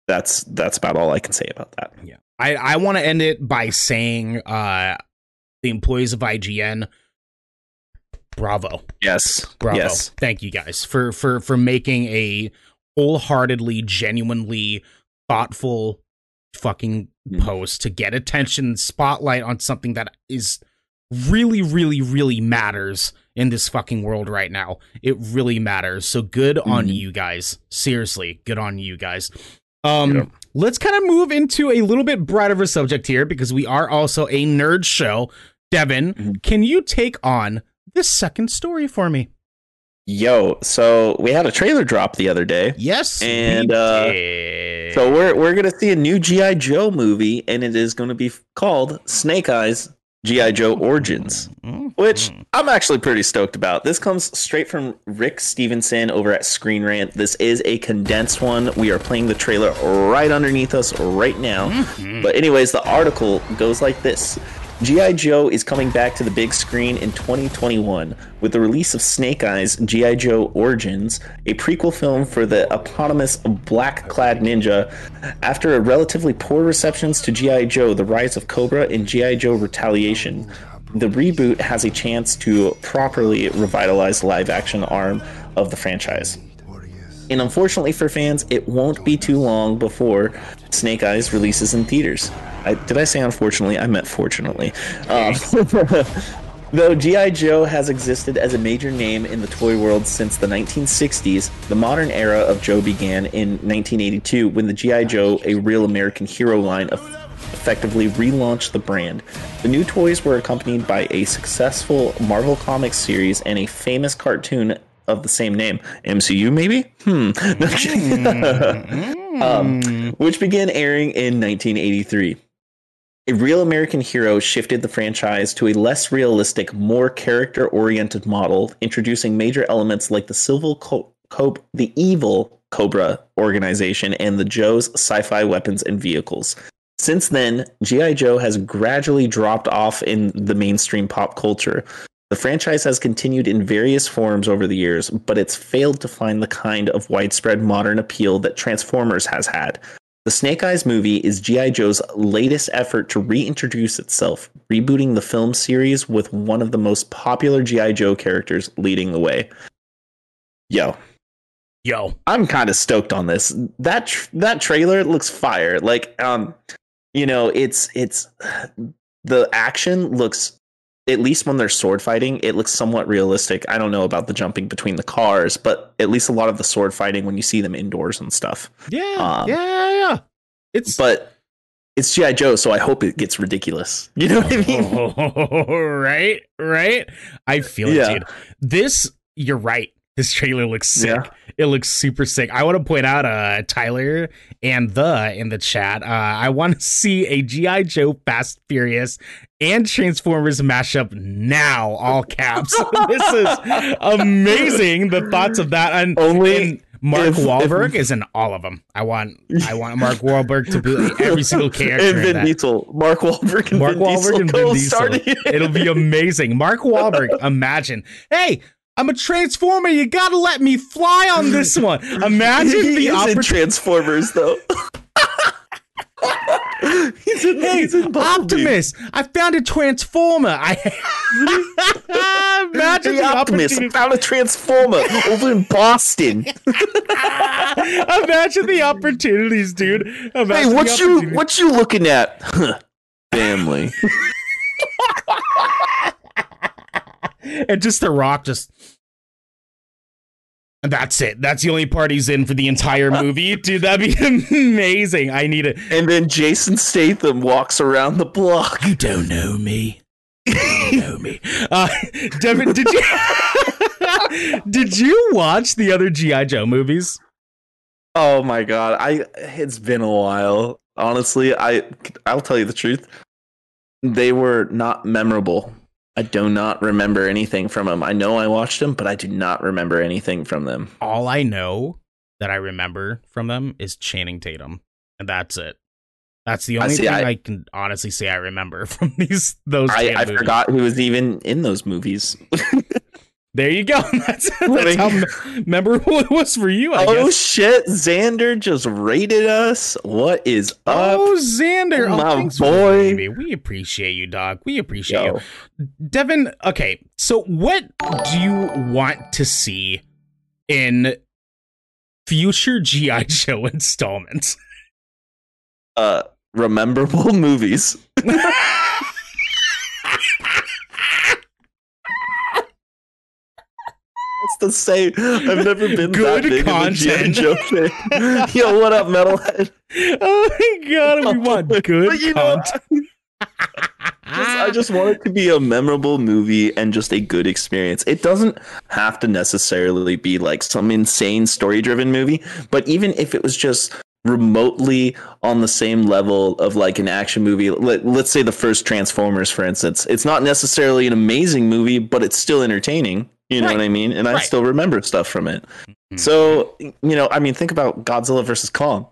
[SPEAKER 2] that's that's about all I can say about that.
[SPEAKER 1] I, I want to end it by saying uh the employees of IGN bravo
[SPEAKER 2] Yes.
[SPEAKER 1] bravo
[SPEAKER 2] Yes.
[SPEAKER 1] thank you guys for for for making a wholeheartedly genuinely thoughtful fucking
[SPEAKER 2] Mhm.
[SPEAKER 1] post to get attention spotlight on something that is really really really matters in this fucking world right now it really matters so good on
[SPEAKER 2] Mhm.
[SPEAKER 1] you guys seriously good on you guys um
[SPEAKER 2] Yeah.
[SPEAKER 1] Let's kind of move into a little bit brighter of a subject here because we are also a nerd show devin
[SPEAKER 2] Mhm.
[SPEAKER 1] can you take on this second story for me
[SPEAKER 2] Yo, so we had a trailer drop the other day.
[SPEAKER 1] yes
[SPEAKER 2] And,
[SPEAKER 1] we
[SPEAKER 2] uh. So we're we're gonna see a new GI Joe movie, and it is going to be called Snake Eyes GI Joe Origins, which
[SPEAKER 1] Mhm.
[SPEAKER 2] I'm actually pretty stoked about. This comes straight from Rick Stevenson over at Screen Rant. This is a condensed one. We are playing the trailer right underneath us right now.
[SPEAKER 1] Mhm.
[SPEAKER 2] But anyways, the article goes like this. G.I. Joe is coming back to the big screen in 2021 with the release of Snake Eyes G.I. Joe Origins, a prequel film for the eponymous black clad ninja. After a relatively poor receptions to G.I. Joe The Rise of Cobra and G.I. Joe Retaliation, the reboot has a chance to properly revitalize the live action arm of the franchise. And unfortunately for fans, it won't be too long before Snake Eyes releases in theaters. I, did I say unfortunately? I meant fortunately. Um, though G.I. Joe has existed as a major name in the toy world since the 1960s, the modern era of Joe began in 1982 when the G.I. Joe, a real American hero line, eff- effectively relaunched the brand. The new toys were accompanied by a successful Marvel Comics series and a famous cartoon of the same name. MCU, maybe? Hmm. I'm um, which began airing in 1983. A real American hero shifted the franchise to a less realistic, more character-oriented model, introducing major elements like the civil co- co- the evil Cobra organization and the Joe's sci-fi weapons and vehicles. Since then, G.I. Joe has gradually dropped off in the mainstream pop culture. The franchise has continued in various forms over the years, but it's failed to find the kind of widespread modern appeal that Transformers has had. The Snake Eyes movie is G.I. Joe's latest effort to reintroduce itself, rebooting the film series with one of the most popular G.I. Joe characters leading the way. Yo,
[SPEAKER 1] yo
[SPEAKER 2] I'm kind of stoked on this. That tr- that trailer looks fire. Like um you know, it's it's the action looks at least when they're sword fighting, it looks somewhat realistic. I don't know about the jumping between the cars, but at least a lot of the sword fighting when you see them indoors and stuff.
[SPEAKER 1] yeah
[SPEAKER 2] Um,
[SPEAKER 1] yeah yeah yeah it's
[SPEAKER 2] But it's GI Joe, so I hope it gets ridiculous. You know what I mean?
[SPEAKER 1] right, right. I feel
[SPEAKER 2] Yeah.
[SPEAKER 1] it, dude. This, you're right. This trailer looks sick.
[SPEAKER 2] Yeah.
[SPEAKER 1] It looks super sick. I want to point out, uh, Tyler and the in the chat. Uh, I want to see a GI Joe Fast Furious and Transformers mashup now, all caps. this is amazing. The thoughts of that, and
[SPEAKER 2] Only
[SPEAKER 1] and Mark
[SPEAKER 2] if-
[SPEAKER 1] Wahlberg
[SPEAKER 2] if-
[SPEAKER 1] is in all of them. I want, I want Mark Wahlberg to be every single character.
[SPEAKER 2] and
[SPEAKER 1] in
[SPEAKER 2] Vin
[SPEAKER 1] that.
[SPEAKER 2] Diesel, Mark Wahlberg, and
[SPEAKER 1] Mark
[SPEAKER 2] Vin
[SPEAKER 1] Wahlberg
[SPEAKER 2] Diesel
[SPEAKER 1] and Vin Diesel. It'll be amazing. Mark Wahlberg, imagine. Hey, I'm a transformer. You gotta let me fly on this one. Imagine the opportunity.
[SPEAKER 2] Transformers, though. He's in,
[SPEAKER 1] Hey,
[SPEAKER 2] he's in
[SPEAKER 1] Optimus! I found a transformer. I imagine
[SPEAKER 2] Hey,
[SPEAKER 1] the
[SPEAKER 2] Optimus, I found a transformer over in Boston.
[SPEAKER 1] imagine the opportunities, dude.
[SPEAKER 2] hey, what you what you looking at? Family.
[SPEAKER 1] and just the Rock just. And that's it. That's the only part he's in for the entire movie, dude. That'd be amazing. I need it.
[SPEAKER 2] and then Jason Statham walks around the block.
[SPEAKER 1] You don't know me. You don't know me. Uh, Devin, did you did you watch the other GI Joe movies?
[SPEAKER 2] Oh my god, I it's been a while. Honestly, I I'll tell you the truth. They were not memorable. I do not remember anything from them. I know I watched them, but I do not remember anything from them.
[SPEAKER 1] All I know that I remember from them is Channing Tatum, and that's it. That's the only
[SPEAKER 2] see,
[SPEAKER 1] thing I,
[SPEAKER 2] I-
[SPEAKER 1] can honestly say I remember from these those.
[SPEAKER 2] I, I forgot who was even in those movies.
[SPEAKER 1] There you go. That's, that's how me- memorable it was for you. I
[SPEAKER 2] oh
[SPEAKER 1] guess.
[SPEAKER 2] shit, Xander just rated us. What is up?
[SPEAKER 1] Oh, Xander,
[SPEAKER 2] Oh,
[SPEAKER 1] oh,
[SPEAKER 2] my boy.
[SPEAKER 1] baby. We appreciate you, dog. We appreciate
[SPEAKER 2] Yo.
[SPEAKER 1] you. Devin, okay, so what do you want to see in future G.I. Joe installments?
[SPEAKER 2] Uh rememberable movies. To say? I've never been
[SPEAKER 1] Good
[SPEAKER 2] that big of a G.I.
[SPEAKER 1] content.
[SPEAKER 2] Joe. Yo, what up, metalhead?
[SPEAKER 1] oh my god, we want good
[SPEAKER 2] But you know,
[SPEAKER 1] content.
[SPEAKER 2] Just- I just want it to be a memorable movie and just a good experience. It doesn't have to necessarily be like some insane story driven movie, but even if it was just remotely on the same level of like an action movie, let, let's say the first Transformers, for instance, it's not necessarily an amazing movie, but it's still entertaining. You know
[SPEAKER 1] Right.
[SPEAKER 2] what I mean? And I still remember stuff from it.
[SPEAKER 1] Mhm.
[SPEAKER 2] So, you know, I mean, think about Godzilla versus Kong.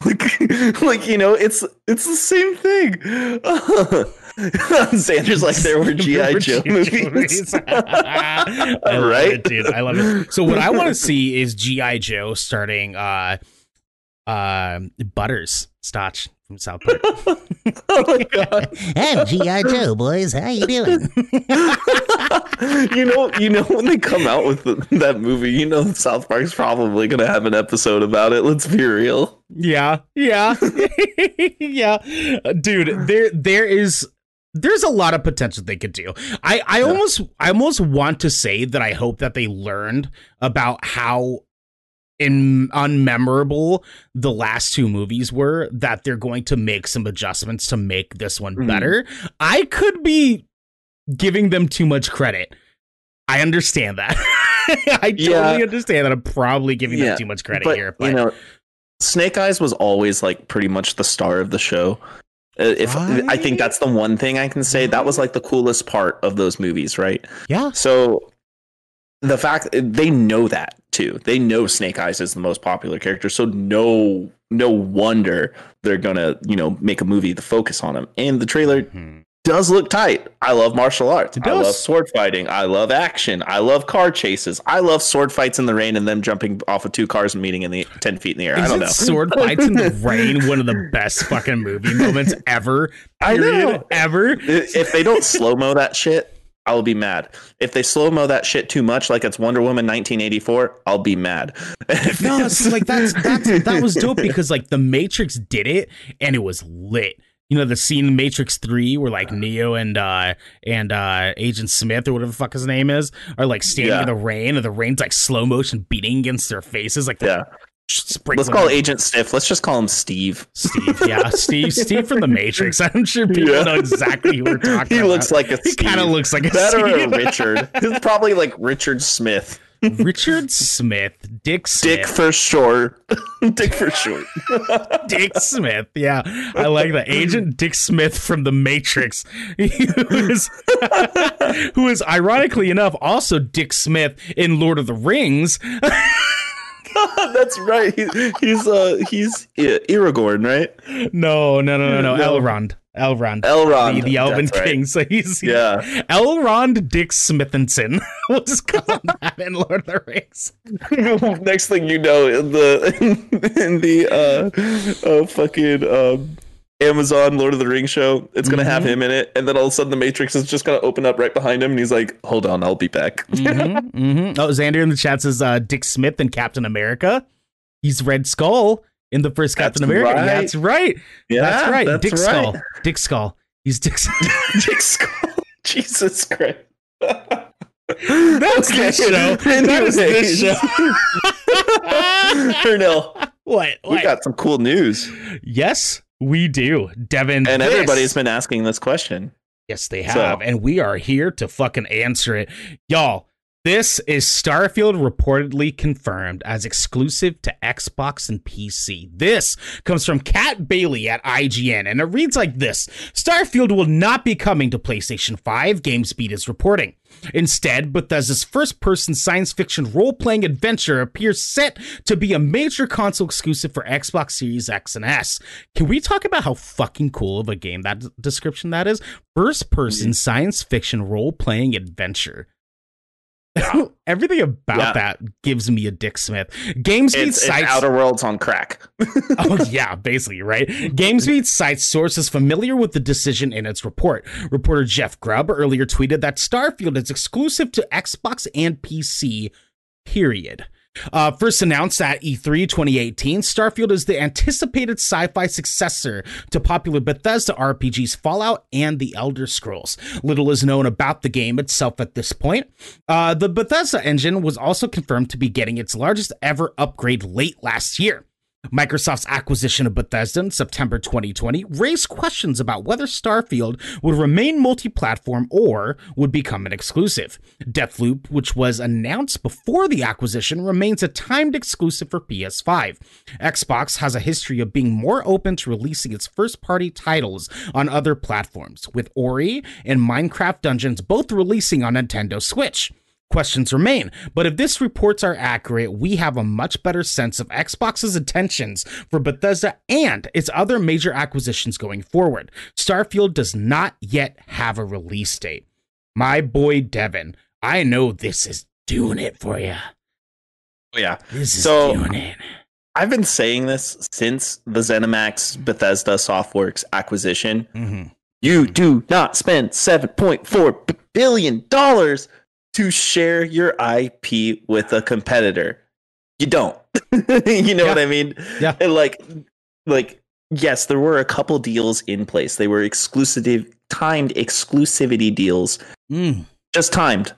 [SPEAKER 2] Like, like you know, it's it's the same thing. Sanders like there were GI Joe movies.
[SPEAKER 1] I love
[SPEAKER 2] Right?
[SPEAKER 1] it, dude. I love it. So what I want to see is GI Joe starting uh uh Butters Stotch from South Park.
[SPEAKER 2] oh my god!
[SPEAKER 3] I'm G.I. Joe, boys. How you doing?
[SPEAKER 2] you know, you know when they come out with the, that movie, you know South Park's probably gonna have an episode about it. Let's be real.
[SPEAKER 1] yeah, yeah, yeah, dude. There, there is. There's a lot of potential they could do. I, I almost, I almost want to say that I hope that they learned about how in unmemorable the last two movies were that they're going to make some adjustments to make this one
[SPEAKER 2] Mhm.
[SPEAKER 1] better. I could be giving them too much credit. I understand that. I totally
[SPEAKER 2] Yeah.
[SPEAKER 1] understand that I'm probably giving
[SPEAKER 2] Yeah,
[SPEAKER 1] them too much credit
[SPEAKER 2] but
[SPEAKER 1] here. But
[SPEAKER 2] you know, Snake Eyes was always like pretty much the star of the show. Uh, If I think that's the one thing I can say, that was like the coolest part of those movies, right?
[SPEAKER 1] yeah,
[SPEAKER 2] So the fact they know that too. They know Snake Eyes is the most popular character, so no no wonder they're gonna, you know, make a movie to focus on him. And the trailer
[SPEAKER 1] Mhm.
[SPEAKER 2] does look tight. I love martial arts. I love sword fighting. I love action. I love car chases. I love sword fights in the rain and them jumping off of two cars and meeting in the ten feet in the air. I don't know.
[SPEAKER 1] sword fights in the rain one of the best fucking movie moments ever?
[SPEAKER 2] I know.
[SPEAKER 1] ever.
[SPEAKER 2] if they don't slow mo that shit, I'll be mad. If they slow mo that shit too much, like it's Wonder Woman 1984, I'll be mad.
[SPEAKER 1] No, see, like that's that's that was dope because like the Matrix did it and it was lit. You know the scene in Matrix Three where like Neo and uh and uh Agent Smith or whatever the fuck his name is are like standing
[SPEAKER 2] Yeah.
[SPEAKER 1] in the rain and the rain's like slow motion beating against their faces like
[SPEAKER 2] yeah. Let's call Agent Stiff. Let's just call him Steve.
[SPEAKER 1] Steve. Yeah, Steve. Steve from the Matrix. I'm sure people
[SPEAKER 2] Yeah.
[SPEAKER 1] know exactly who we're talking about.
[SPEAKER 2] He
[SPEAKER 1] about.
[SPEAKER 2] looks like a
[SPEAKER 1] He kind of looks like a
[SPEAKER 2] that or. Richard. It's probably like Richard Smith.
[SPEAKER 1] Richard Smith, Dick Smith,
[SPEAKER 2] Dick for short. Dick for short.
[SPEAKER 1] Dick Smith. Yeah, I like that. Agent Dick Smith from The Matrix, who is, who is ironically enough also Dick Smith in Lord of the Rings.
[SPEAKER 2] That's right. He, he's uh he's uh, Aragorn, right?
[SPEAKER 1] No, no, no, no, no.
[SPEAKER 2] No.
[SPEAKER 1] Elrond. Elrond.
[SPEAKER 2] Elrond.
[SPEAKER 1] The, the Elven
[SPEAKER 2] That's right.
[SPEAKER 1] King. So he's
[SPEAKER 2] Yeah.
[SPEAKER 1] Elrond Dick Smithinson we'll just call him that in Lord of the Rings.
[SPEAKER 2] Next thing you know, in the in the uh, uh fucking um Amazon Lord of the Rings show. It's gonna have
[SPEAKER 1] Mhm.
[SPEAKER 2] him in it, and then all of a sudden the Matrix is just gonna open up right behind him, and he's like, "Hold on, I'll be back."
[SPEAKER 1] Mhm, mhm. Oh, Xander in the chat says uh, Dick Smith and Captain America. He's Red Skull in the first Captain
[SPEAKER 2] That's
[SPEAKER 1] America.
[SPEAKER 2] right.
[SPEAKER 1] That's right.
[SPEAKER 2] yeah,
[SPEAKER 1] that's right.
[SPEAKER 2] That's
[SPEAKER 1] Dick
[SPEAKER 2] right.
[SPEAKER 1] Skull. Dick Skull. He's Dick.
[SPEAKER 2] Dick Skull. Jesus Christ.
[SPEAKER 1] That's this show. That is this show.
[SPEAKER 2] Ernell,
[SPEAKER 1] what?
[SPEAKER 2] we got some cool news,
[SPEAKER 1] yes, we do, Devin.
[SPEAKER 2] and
[SPEAKER 1] this-
[SPEAKER 2] everybody's been asking this question.
[SPEAKER 1] Yes, they
[SPEAKER 2] So-
[SPEAKER 1] have. And we are here to fucking answer it. Y'all, this is Starfield reportedly confirmed as exclusive to Xbox and PC. This comes from Kat Bailey at IGN, and it reads like this Starfield will not be coming to PlayStation 5, GamesBeat is reporting. Instead, Bethesda's first person science fiction role playing adventure appears set to be a major console exclusive for Xbox Series X and S. Can we talk about how fucking cool of a game that description that is? First person hmm. science fiction role playing adventure. Everything about
[SPEAKER 2] Yeah.
[SPEAKER 1] that gives me a Dick Smith. GamesBeat
[SPEAKER 2] It's, it's Outer Worlds on crack.
[SPEAKER 1] oh yeah, basically, right? GamesBeat cites sources familiar with the decision in its report. Reporter Jeff Grubb earlier tweeted that Starfield is exclusive to Xbox and PC. Period. Uh, first announced at E E3 2018, Starfield is the anticipated sci-fi successor to popular Bethesda RPGs Fallout and The Elder Scrolls. Little is known about the game itself at this point. Uh, the Bethesda engine was also confirmed to be getting its largest ever upgrade late last year. Microsoft's acquisition of Bethesda in September 2020 raised questions about whether Starfield would remain multi platform or would become an exclusive. Deathloop, which was announced before the acquisition, remains a timed exclusive for PS5. Xbox has a history of being more open to releasing its first party titles on other platforms, with Ori and Minecraft Dungeons both releasing on Nintendo Switch. Questions remain, but if this reports are accurate, we have a much better sense of Xbox's intentions for Bethesda and its other major acquisitions going forward. Starfield does not yet have a release date. My boy Devin, I know this is doing it for you.
[SPEAKER 2] yeah.
[SPEAKER 1] This is
[SPEAKER 2] So-
[SPEAKER 1] doing it.
[SPEAKER 2] I've been saying this since the ZeniMax Bethesda Softworks acquisition.
[SPEAKER 1] Mhm.
[SPEAKER 2] You do not spend $7.4 b- billion dollars to share your IP with a competitor. You don't. you know
[SPEAKER 1] Yeah.
[SPEAKER 2] what I mean?
[SPEAKER 1] Yeah.
[SPEAKER 2] And like like yes, there were a couple deals in place. They were exclusive timed exclusivity deals,
[SPEAKER 1] Mm.
[SPEAKER 2] just timed.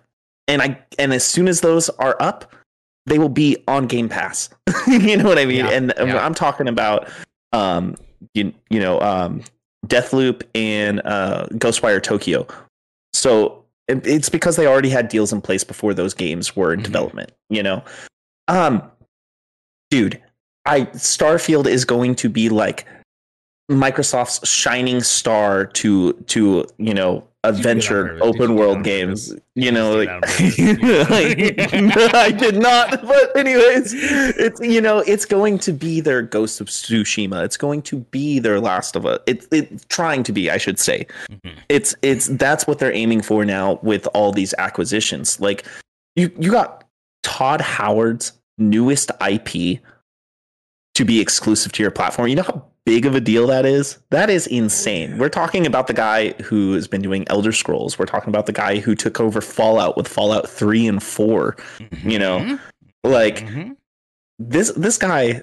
[SPEAKER 2] And I and as soon as those are up, they will be on Game Pass. you know what I mean?
[SPEAKER 1] Yeah,
[SPEAKER 2] And
[SPEAKER 1] yeah.
[SPEAKER 2] I'm talking about um you, you know um Deathloop and uh Ghostwire Tokyo. So it's because they already had deals in place before those games were in
[SPEAKER 1] Mhm.
[SPEAKER 2] development, you know. Um dude, I Starfield is going to be like Microsoft's shining star to to, you know, adventure
[SPEAKER 1] purpose? Did you
[SPEAKER 2] open world games. You know, like
[SPEAKER 1] do that on purpose?
[SPEAKER 2] I did not. But anyways, it's you know, it's going to be their Ghost of Tsushima. It's going to be their Last of Us. It's it's trying to be, I should say.
[SPEAKER 1] Mhm.
[SPEAKER 2] It's it's that's what they're aiming for now with all these acquisitions. Like you you got Todd Howard's newest IP to be exclusive to your platform. You know how big of a deal that is? That is insane. We're talking about the guy who has been doing Elder Scrolls. We're talking about the guy who took over Fallout with Fallout 3 and 4. You know,
[SPEAKER 1] Mhm.
[SPEAKER 2] Like
[SPEAKER 1] Mhm.
[SPEAKER 2] this this guy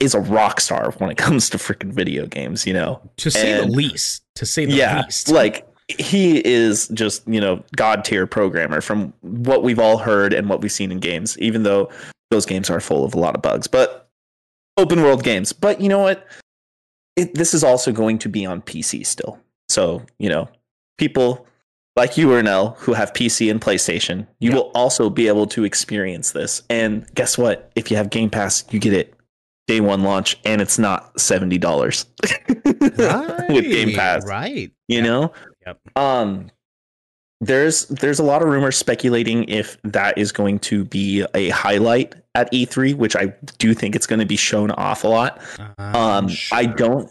[SPEAKER 2] is a rock star when it comes to freaking video games, you know.
[SPEAKER 1] to say the least. To say the
[SPEAKER 2] yeah,
[SPEAKER 1] least.
[SPEAKER 2] like he is just you know god tier programmer from what we've all heard and what we've seen in games. Even though those games are full of a lot of bugs, but open world games. But you know what? It, this is also going to be on PC still. So you know, people like you or Nell who have PC and PlayStation, you
[SPEAKER 1] Yeah.
[SPEAKER 2] will also be able to experience this. And guess what? If you have Game Pass, you get it day one launch, and it's not seventy dollars with Game Pass
[SPEAKER 1] Right.
[SPEAKER 2] you
[SPEAKER 1] Yep.
[SPEAKER 2] know
[SPEAKER 1] Yep.
[SPEAKER 2] um there's there's a lot of rumors speculating if that is going to be a highlight at E3 which I do think it's going to be shown off a lot um I don't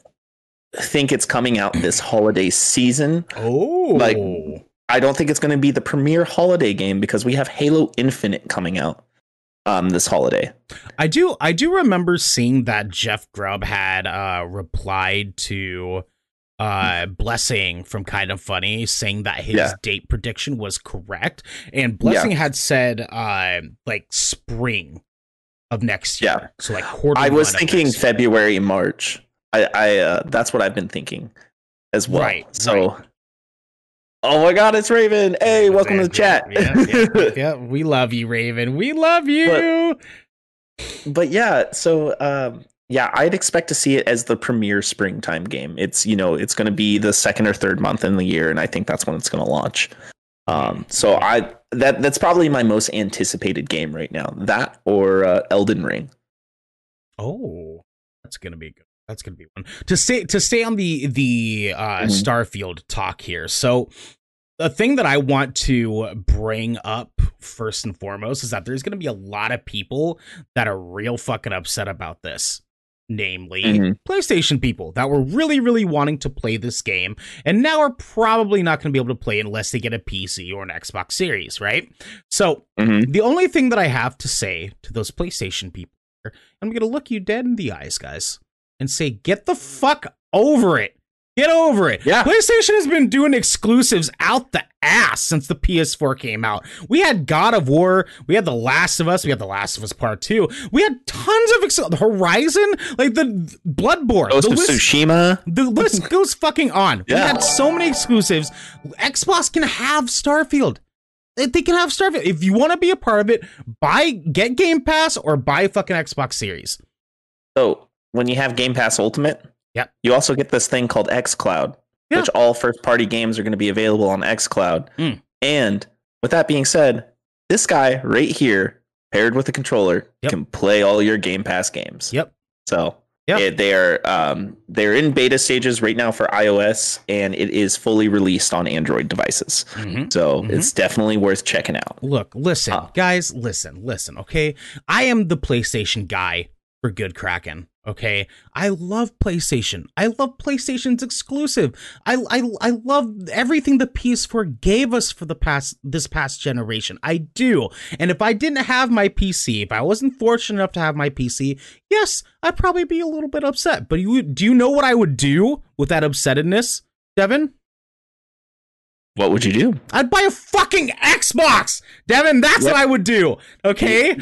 [SPEAKER 2] think it's coming out this holiday season
[SPEAKER 1] Oh.
[SPEAKER 2] like- I don't think it's going to be the premier holiday game because we have Halo Infinite coming out um, this holiday.
[SPEAKER 1] I do I do remember seeing that Jeff Grubb had uh replied to uh blessing from Kinda Funny saying that his
[SPEAKER 2] Yeah.
[SPEAKER 1] date prediction was correct and blessing had said uh like spring of next year
[SPEAKER 2] Yeah.
[SPEAKER 1] so like quarter
[SPEAKER 2] I was thinking
[SPEAKER 1] next year.
[SPEAKER 2] February, March. I, I uh, that's what I've been thinking as well.
[SPEAKER 1] Right,
[SPEAKER 2] So,
[SPEAKER 1] right.
[SPEAKER 2] oh my God, it's Raven! Hey, welcome to the chat.
[SPEAKER 1] yeah, yeah, yeah, yeah. we love you raven we love you
[SPEAKER 2] but yeah, so um, yeah, I'd expect to see it as the premier springtime game. It's you know it's going to be the second or third month in the year, and I think that's when it's going to launch. Um, so I that that's probably my most anticipated game right now. That or uh, Elden Ring.
[SPEAKER 1] Oh, that's gonna be good. That's gonna be one to stay to stay on the the uh,
[SPEAKER 2] Mhm.
[SPEAKER 1] Starfield talk here. So the thing that I want to bring up first and foremost is that there's gonna be a lot of people that are real fucking upset about this. Namely,
[SPEAKER 2] Mhm.
[SPEAKER 1] PlayStation people that were really, really wanting to play this game and now are probably not going to be able to play unless they get a PC or an Xbox Series, right? So,
[SPEAKER 2] Mhm.
[SPEAKER 1] the only thing that I have to say to those PlayStation people, I'm going to look you dead in the eyes, guys, and say, get the fuck over it. Get over it.
[SPEAKER 2] Yeah.
[SPEAKER 1] PlayStation has been doing exclusives out the ass since the PS4 came out. We had God of War, we had The Last of Us, we had The Last of Us Part 2. We had tons of ex- Horizon, like the Bloodborne.
[SPEAKER 2] Ghost
[SPEAKER 1] the
[SPEAKER 2] of
[SPEAKER 1] list-
[SPEAKER 2] Tsushima.
[SPEAKER 1] the list goes fucking on. We had so many exclusives. Xbox can have Starfield. They they can have Starfield. If you want to be a part of it, buy get Game Pass or buy fucking Xbox Series.
[SPEAKER 2] So when you have Game Pass Ultimate,
[SPEAKER 1] Yep.
[SPEAKER 2] you also get this thing called xCloud,
[SPEAKER 1] Yeah.
[SPEAKER 2] which all first party games are going to be available on xCloud.
[SPEAKER 1] Mm.
[SPEAKER 2] And with that being said, this guy right here, paired with a controller,
[SPEAKER 1] Yep.
[SPEAKER 2] can play all your Game Pass games.
[SPEAKER 1] Yep.
[SPEAKER 2] So
[SPEAKER 1] Yep.
[SPEAKER 2] it- they are um, they're in beta stages right now for iOS, and it is fully released on Android devices. So
[SPEAKER 1] Mhm.
[SPEAKER 2] it's definitely worth checking out.
[SPEAKER 1] Look, listen,
[SPEAKER 2] Huh.
[SPEAKER 1] guys, listen, listen, okay? I am the PlayStation guy for good Kraken, okay? I love PlayStation. I love PlayStation's exclusive. I, I I love everything the PS4 gave us for the past this past generation. I do. And if I didn't have my PC, if I wasn't fortunate enough to have my PC, yes, I'd probably be a little bit upset. But you do you know what I would do with that upsettedness, Devin?
[SPEAKER 2] What would you do?
[SPEAKER 1] I'd buy a fucking Xbox, Devin. That's what I would do. Okay.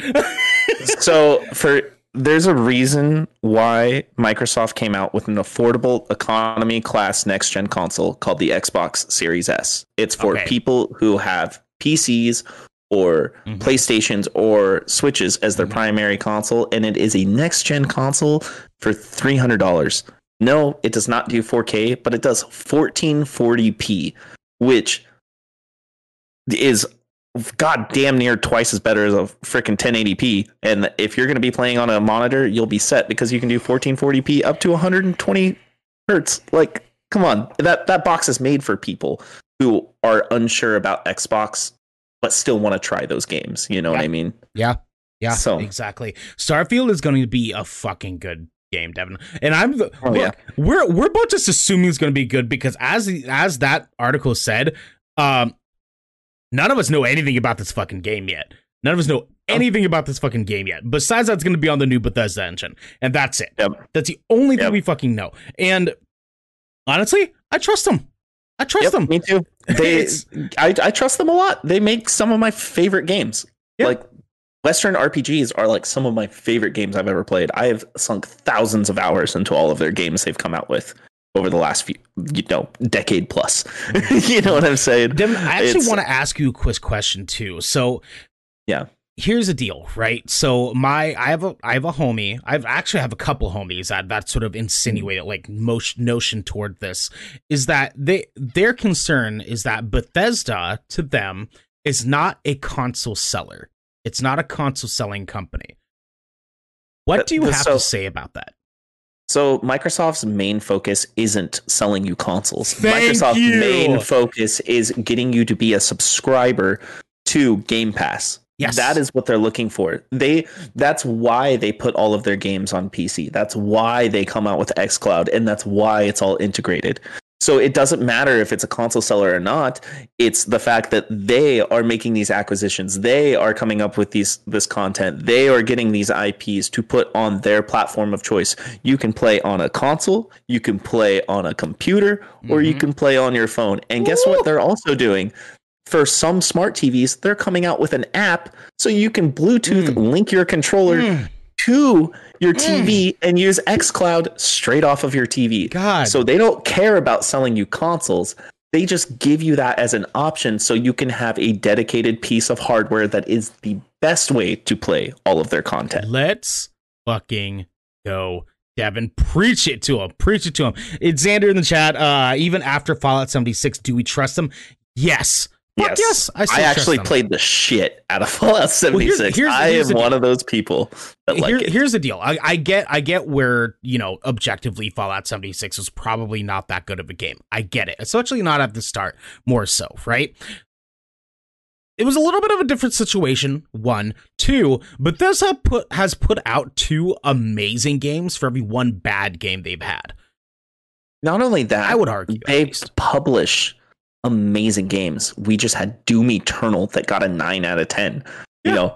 [SPEAKER 2] so for there's a reason why Microsoft came out with an affordable economy class next gen console called the Xbox Series S. It's for
[SPEAKER 1] Okay.
[SPEAKER 2] people who have PCs or
[SPEAKER 1] Mhm.
[SPEAKER 2] PlayStations or Switches as their
[SPEAKER 1] Mhm.
[SPEAKER 2] primary console, and it is a next gen console for three hundred dollars. No, it does not do 4K, but it does 1440p, which is god damn near twice as better as a freaking 1080p. And if you're going to be playing on a monitor, you'll be set because you can do 1440p up to 120 hertz. Like, come on, that that box is made for people who are unsure about Xbox but still want to try those games. You know what I mean?
[SPEAKER 1] Yeah. Yeah.
[SPEAKER 2] So-
[SPEAKER 1] exactly. Starfield is going to be a fucking good game, Devin. And I'm the
[SPEAKER 2] Oh,
[SPEAKER 1] look,
[SPEAKER 2] yeah.
[SPEAKER 1] we're we're both just assuming it's going to be good because as as that article said, um, none of us know anything about this fucking game yet. None of us know oh. anything about this fucking game yet. Besides, that's going to be on the new Bethesda engine, and that's it.
[SPEAKER 2] Yep.
[SPEAKER 1] That's the only thing
[SPEAKER 2] Yep.
[SPEAKER 1] we fucking know. And honestly, I trust them. I trust
[SPEAKER 2] Yep,
[SPEAKER 1] them.
[SPEAKER 2] me too. They, I, I trust them a lot. They make some of my favorite games.
[SPEAKER 1] Yeah.
[SPEAKER 2] Like Western RPGs are like some of my favorite games I've ever played. I have sunk thousands of hours into all of their games they've come out with over the last few, you know, decade plus. you know what I'm saying?
[SPEAKER 1] Devin, I actually
[SPEAKER 2] It's-
[SPEAKER 1] want to ask you a quiz question too. So,
[SPEAKER 2] Yeah.
[SPEAKER 1] here's the deal, right? So my, I have a, I have a homie. I've actually have a couple homies that that sort of insinuated mm. like motion notion toward this is that they their concern is that Bethesda to them is not a console seller. It's not a console selling company. What do you have
[SPEAKER 2] so-
[SPEAKER 1] to say about that?
[SPEAKER 2] So Microsoft's main focus isn't selling you consoles.
[SPEAKER 1] Thank
[SPEAKER 2] Microsoft's
[SPEAKER 1] you.
[SPEAKER 2] main focus is getting you to be a subscriber to Game Pass.
[SPEAKER 1] Yes.
[SPEAKER 2] That is what they're looking for. They that's why they put all of their games on PC. That's why they come out with xCloud and that's why it's all integrated. So it doesn't matter if it's a console seller or not. It's the fact that they are making these acquisitions. They are coming up with these this content. They are getting these IPs to put on their platform of choice. You can play on a console, you can play on a computer, or you
[SPEAKER 1] Mhm.
[SPEAKER 2] can play on your phone. And guess what they're also doing? For some smart TVs, they're coming out with an app so you can Bluetooth
[SPEAKER 1] Mm.
[SPEAKER 2] link your controller
[SPEAKER 1] Mm,
[SPEAKER 2] to your
[SPEAKER 1] Mm.
[SPEAKER 2] TV and use xCloud straight off of your TV.
[SPEAKER 1] God.
[SPEAKER 2] So they don't care about selling you consoles. They just give you that as an option so you can have a dedicated piece of hardware that is the best way to play all of their content.
[SPEAKER 1] Let's fucking go. Devin, preach it to him. Preach it to him. It's Xander in the chat. Uh, even after Fallout 76, do we trust them? Yes. Fuck yes. I,
[SPEAKER 2] I actually played the shit out of Fallout 76.
[SPEAKER 1] here's-
[SPEAKER 2] I
[SPEAKER 1] here's
[SPEAKER 2] am one of those people that like
[SPEAKER 1] Here-
[SPEAKER 2] it.
[SPEAKER 1] Here's the deal. I, I get I get where, you know, objectively Fallout 76 was probably not that good of a game. I get it. Especially not at the start, more so, right? It was a little bit of a different situation, one. Two, Bethesda put has put out two amazing games for every one bad game they've had.
[SPEAKER 2] Not only that,
[SPEAKER 1] I would argue.
[SPEAKER 2] they publish amazing games. We just had Doom Eternal that got a 9 out of 10.
[SPEAKER 1] Yeah.
[SPEAKER 2] You know,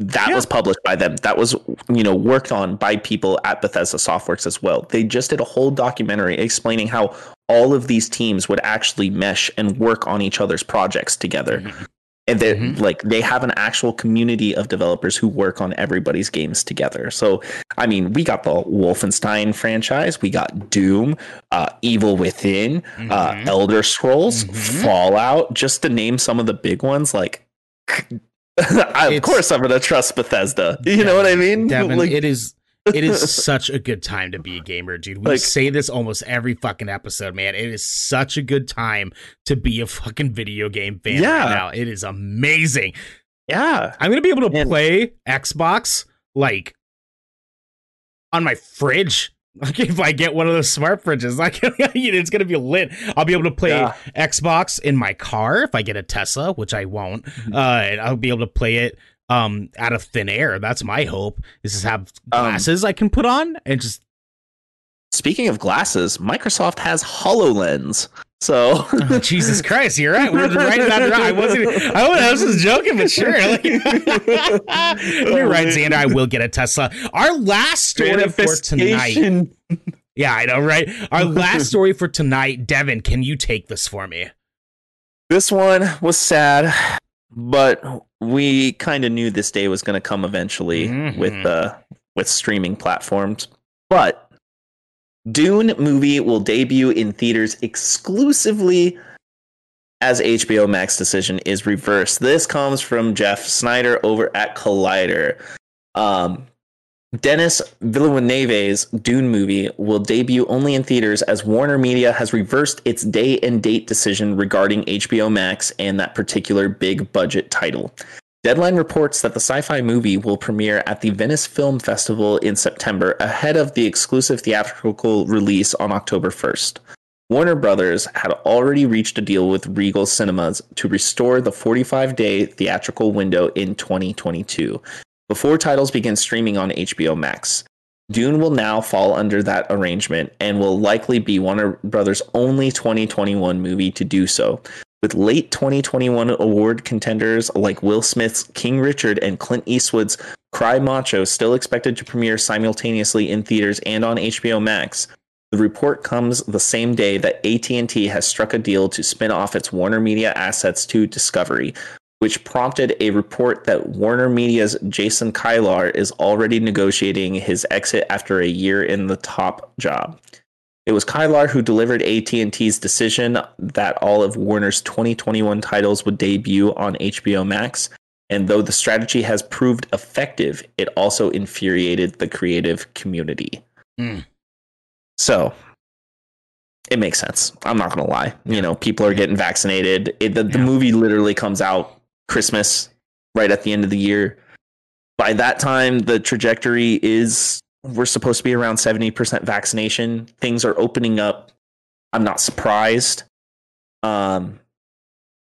[SPEAKER 2] that
[SPEAKER 1] Yeah.
[SPEAKER 2] was published by them. That was, you know, worked on by people at Bethesda Softworks as well. They just did a whole documentary explaining how all of these teams would actually mesh and work on each other's projects together.
[SPEAKER 1] Mhm.
[SPEAKER 2] And they
[SPEAKER 1] Mhm.
[SPEAKER 2] like they have an actual community of developers who work on everybody's games together. So I mean, we got the Wolfenstein franchise, we got Doom, uh, Evil Within, uh,
[SPEAKER 1] Mhm.
[SPEAKER 2] Elder Scrolls,
[SPEAKER 1] Mhm.
[SPEAKER 2] Fallout, just to name some of the big ones. Like, I, of course, I'm gonna trust Bethesda. You know what I mean?
[SPEAKER 1] Devin,
[SPEAKER 2] Like,
[SPEAKER 1] it is it is such a good time to be a gamer, dude. We
[SPEAKER 2] Like-
[SPEAKER 1] say this almost every fucking episode, man. It is such a good time to be a fucking video game fan
[SPEAKER 2] Yeah.
[SPEAKER 1] right now. It is amazing.
[SPEAKER 2] yeah,
[SPEAKER 1] I'm gonna be able to
[SPEAKER 2] And-
[SPEAKER 1] play Xbox like on my fridge. Like if I get one of those smart fridges, like it's gonna be lit. I'll be able to play
[SPEAKER 2] Yeah.
[SPEAKER 1] Xbox in my car if I get a Tesla, which I won't.
[SPEAKER 2] Mhm.
[SPEAKER 1] Uh, and I'll be able to play it um out of thin air. That's my hope. This is to have
[SPEAKER 2] Um,
[SPEAKER 1] glasses I can put on and just
[SPEAKER 2] Speaking of glasses, Microsoft has HoloLens. So
[SPEAKER 1] oh, Jesus Christ, you're right. We're right about it. I wasn't. I was, just joking, but sure. Like, you're right, Xander. I will get a Tesla. Our last story for tonight. Yeah, I know, right? Our last story for tonight, Devin. Can you take this for me?
[SPEAKER 2] This one was sad, but we kind of knew this day was going to come eventually
[SPEAKER 1] Mhm.
[SPEAKER 2] with uh with streaming platforms. But Dune movie will debut in theaters exclusively as HBO Max decision is reversed. This comes from Jeff Sneider over at Collider. Um, Denis Villeneuve's Dune movie will debut only in theaters as Warner Media has reversed its day and date decision regarding HBO Max and that particular big budget title. Deadline reports that the sci fi movie will premiere at the Venice Film Festival in September ahead of the exclusive theatrical release on October 1st. Warner Brothers had already reached a deal with Regal Cinemas to restore the 45 day theatrical window in 2022 before titles begin streaming on HBO Max. Dune will now fall under that arrangement and will likely be Warner Brothers' only 2021 movie to do so, with late 2021 award contenders like Will Smith's King Richard and Clint Eastwood's Cry Macho still expected to premiere simultaneously in theaters and on HBO Max. The report comes the same day that AT&T has struck a deal to spin off its Warner Media assets to Discovery, which prompted a report that Warner Media's Jason Kilar is already negotiating his exit after a year in the top job. It was Kilar who delivered AT&T's decision that all of Warner's 2021 titles would debut on HBO Max, and though the strategy has proved effective, it also infuriated the creative community.
[SPEAKER 1] Mm.
[SPEAKER 2] So, it makes sense. I'm not going to lie. You know, people are getting vaccinated. It, the, the movie literally comes out Christmas, right at the end of the year. By that time, the trajectory is we're supposed to be around 70% vaccination. Things are opening up. I'm not surprised. Um,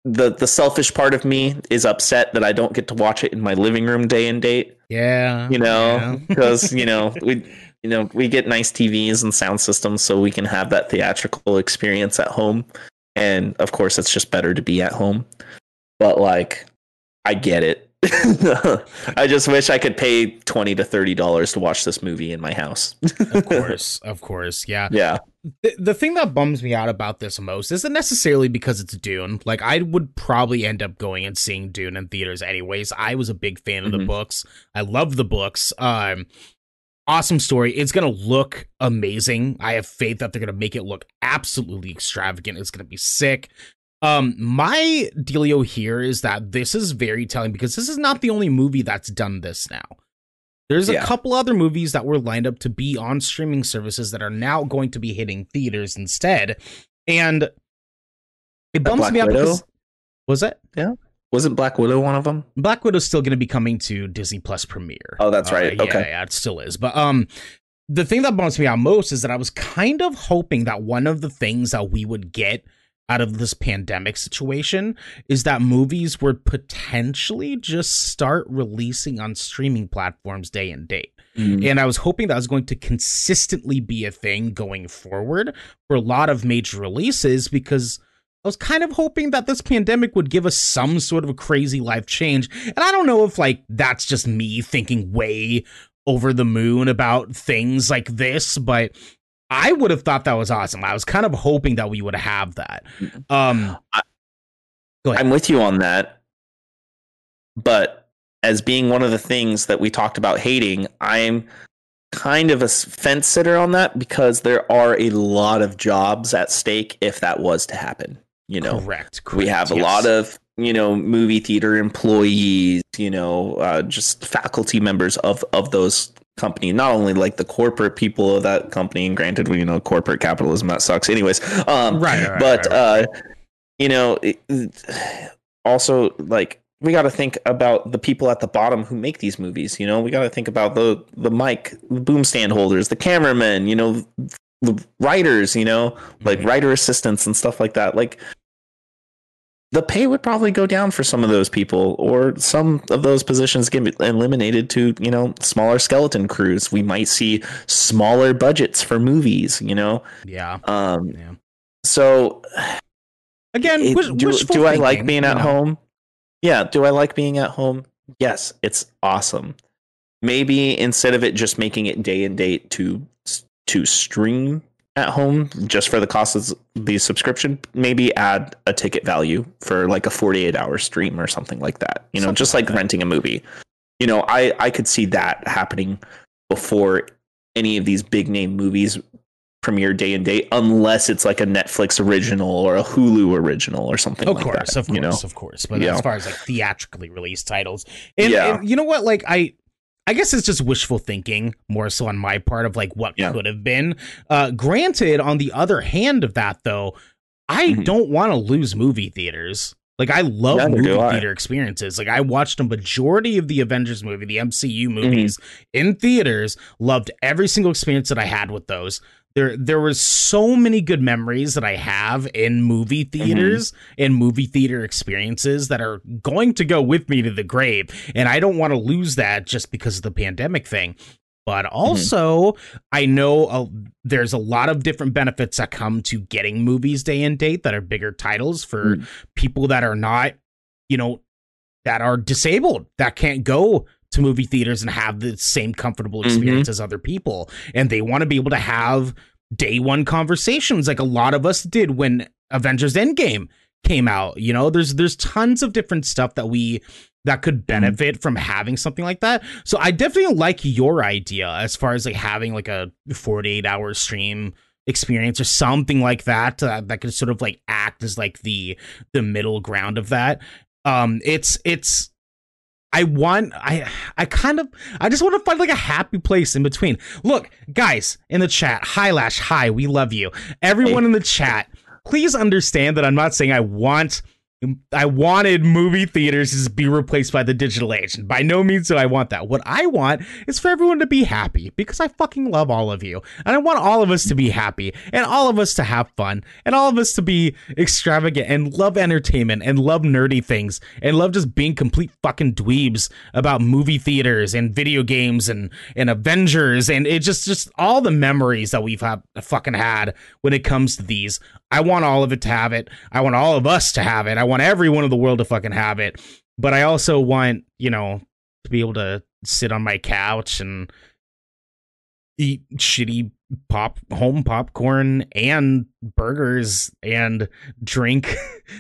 [SPEAKER 2] the the selfish part of me is upset that I don't get to watch it in my living room day and date.
[SPEAKER 1] Yeah,
[SPEAKER 2] You know,
[SPEAKER 1] yeah.
[SPEAKER 2] because you know we you know, we get nice TVs and sound systems so we can have that theatrical experience at home. And of course, it's just better to be at home. But like, I get it. I just wish I could pay twenty to thirty dollars to watch this movie in my house.
[SPEAKER 1] of course, of course, yeah.
[SPEAKER 2] Yeah.
[SPEAKER 1] The, the thing that bums me out about this most isn't necessarily because it's Dune. Like I would probably end up going and seeing Dune in theaters anyways. I was a big fan of the
[SPEAKER 2] Mhm.
[SPEAKER 1] books. I love the books. Um awesome story. It's going to look amazing. I have faith that they're going to make it look absolutely extravagant. It's going to be sick. Um my dealio here is that this is very telling because this is not the only movie that's done this now. There's a
[SPEAKER 2] Yeah.
[SPEAKER 1] couple other movies that were lined up to be on streaming services that are now going to be hitting theaters instead. And it bums
[SPEAKER 2] Black
[SPEAKER 1] me out
[SPEAKER 2] Widow?
[SPEAKER 1] because was it? Yeah.
[SPEAKER 2] Wasn't Black Widow one of them?
[SPEAKER 1] Black Widow's still going to be coming to Disney Plus Premiere.
[SPEAKER 2] Oh, that's
[SPEAKER 1] Uh,
[SPEAKER 2] right.
[SPEAKER 1] yeah,
[SPEAKER 2] Okay.
[SPEAKER 1] yeah, it still is. But um, the thing that bums me out most is that I was kind of hoping that one of the things that we would get out of this pandemic situation is that movies would potentially just start releasing on streaming platforms day and date. Mm-hmm. And I was hoping that was going to consistently be a thing going forward for a lot of major releases because I was kind of hoping that this pandemic would give us some sort of a crazy life change. And I don't know if like that's just me thinking way over the moon about things like this, but I would have thought that was awesome. I was kind of hoping that we would have that. Um Go ahead.
[SPEAKER 2] I'm with you on that. But as being one of the things that we talked about hating, I'm kind of a fence sitter on that because there are a lot of jobs at stake if that was to happen. You know,
[SPEAKER 1] correct, correct.
[SPEAKER 2] we have a
[SPEAKER 1] yes.
[SPEAKER 2] lot of you know movie theater employees you know uh, just faculty members of of those company not only like the corporate people of that company and granted we you know corporate capitalism that sucks anyways um
[SPEAKER 1] Right, right, right,
[SPEAKER 2] but
[SPEAKER 1] right,
[SPEAKER 2] uh you know it, also like we got to think about the people at the bottom who make these movies you know? We got to think about the the mic the boom stand holders the cameramen you know the writers you know? Like
[SPEAKER 1] Mhm.
[SPEAKER 2] writer assistants and stuff like that. Like the pay would probably go down for some of those people or some of those positions get eliminated to you know smaller skeleton crews we might see smaller budgets for movies you know
[SPEAKER 1] yeah.
[SPEAKER 2] um
[SPEAKER 1] Yeah.
[SPEAKER 2] so
[SPEAKER 1] Again,
[SPEAKER 2] it-
[SPEAKER 1] wish,
[SPEAKER 2] do, do i like
[SPEAKER 1] thinking,
[SPEAKER 2] being at
[SPEAKER 1] know?
[SPEAKER 2] home yeah do i like being at home yes it's awesome maybe instead of it just making it day and date to to stream at home just for the cost of the subscription maybe add a ticket value for like a 48 hour stream or something like that you know
[SPEAKER 1] Something
[SPEAKER 2] just
[SPEAKER 1] like
[SPEAKER 2] like renting a movie you know i i could see that happening before any of these big name movies premiere day and date unless it's like a netflix original or a hulu original or something
[SPEAKER 1] Of
[SPEAKER 2] like
[SPEAKER 1] course,
[SPEAKER 2] that
[SPEAKER 1] of course,
[SPEAKER 2] you know
[SPEAKER 1] of course. But
[SPEAKER 2] Yeah.
[SPEAKER 1] as far as like theatrically released titles, and,
[SPEAKER 2] Yeah.
[SPEAKER 1] and you know what, like I. I guess it's just wishful thinking, more so on my part of like what
[SPEAKER 2] Yeah.
[SPEAKER 1] could have been. Uh, granted, on the other hand of that, though, I
[SPEAKER 2] Mhm.
[SPEAKER 1] don't want to lose movie theaters. Like I love
[SPEAKER 2] Neither
[SPEAKER 1] movie
[SPEAKER 2] I.
[SPEAKER 1] theater experiences. Like I watched a majority of the Avengers movie, the MCU
[SPEAKER 2] Mm-hmm.
[SPEAKER 1] movies in theaters. Loved every single experience that I had with those. There, there was so many good memories that I have in movie
[SPEAKER 2] Mm-hmm.
[SPEAKER 1] theaters and movie theater experiences that are going to go with me to the grave, and I don't want to lose that just because of the pandemic thing. But
[SPEAKER 2] Mm-hmm.
[SPEAKER 1] also, I know uh, there's a lot of different benefits that come to getting movies day and date that are bigger titles for
[SPEAKER 2] Mm.
[SPEAKER 1] people that are not, you know, that are disabled that can't go to movie theaters and have the same comfortable
[SPEAKER 2] Mhm.
[SPEAKER 1] experience as other people, and they want to be able to have day one conversations like a lot of us did when Avengers Endgame came out. You know, there's there's tons of different stuff that we that could benefit from having something like that. So I definitely like your idea as far as like having like a 48 hour stream experience or something like that uh, that could sort of like act as like the the middle ground of that. Um it's it's I want I I kind of I just want to find like a happy place in between. Look, guys in the chat, hi Lash, hi, we love you. Everyone in the chat, please understand that I'm not saying I want I wanted movie theaters to be replaced by the digital age. And by no means do I want that. What I want is for everyone to be happy because I fucking love all of you. And I want all of us to be happy and all of us to have fun and all of us to be extravagant and love entertainment and love nerdy things and love just being complete fucking dweebs about movie theaters and video games and, and Avengers and it just, just all the memories that we've had, fucking had when it comes to these. I want all of it to have it. I want all of us to have it. I want everyone in the world to fucking have it. But I also want, you know, to be able to sit on my couch and eat shitty pop home popcorn and burgers and drink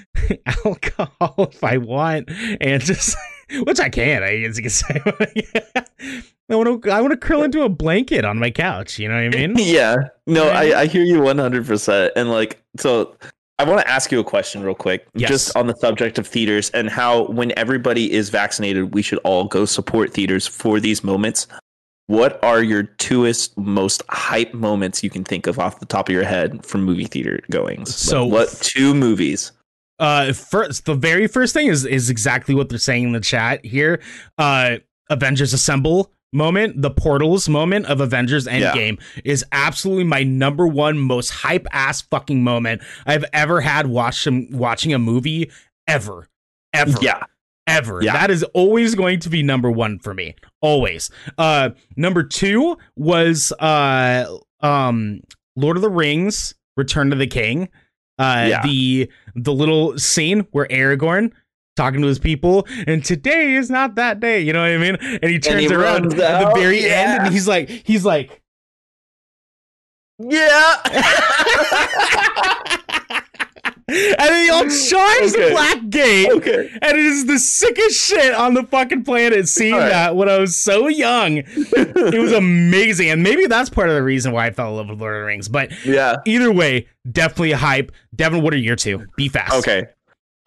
[SPEAKER 1] alcohol if I want and just which I can, I guess you can say. I want to I want to curl into a blanket on my couch, you know what I mean?
[SPEAKER 2] yeah. No, I, I hear you 100%. And like, so I want to ask you a question real quick,
[SPEAKER 1] Yes.
[SPEAKER 2] just on the subject of theaters and how when everybody is vaccinated, we should all go support theaters for these moments. What are your twoest most hype moments you can think of off the top of your head from movie theater goings?
[SPEAKER 1] So-
[SPEAKER 2] what two movies?
[SPEAKER 1] Uh, first, the very first thing is is exactly what they're saying in the chat here. Uh, Avengers Assemble moment, the portals moment of Avengers
[SPEAKER 2] Yeah.
[SPEAKER 1] Endgame is absolutely my number one most hype ass fucking moment I've ever had watching watching a movie ever, ever,
[SPEAKER 2] Yeah.
[SPEAKER 1] ever.
[SPEAKER 2] Yeah.
[SPEAKER 1] That is always going to be number one for me. Always. Uh, number two was uh um Lord of the Rings, Return to the King. Uh,
[SPEAKER 2] Yeah.
[SPEAKER 1] the the little scene where Aragorn talking to his people, and today is not that day. You know what I mean? And he turns
[SPEAKER 2] he
[SPEAKER 1] around at the very end, and he's like, he's like.
[SPEAKER 2] Yeah.
[SPEAKER 1] and then he all charge the black gate.
[SPEAKER 2] okay.
[SPEAKER 1] And it is the sickest shit on the fucking planet seeing
[SPEAKER 2] right.
[SPEAKER 1] that when I was so young. it was amazing. And maybe that's part of the reason why I fell in love with Lord of the Rings. But
[SPEAKER 2] Yeah.
[SPEAKER 1] either way, definitely a hype. Devin, what are your two? Be fast.
[SPEAKER 2] Okay.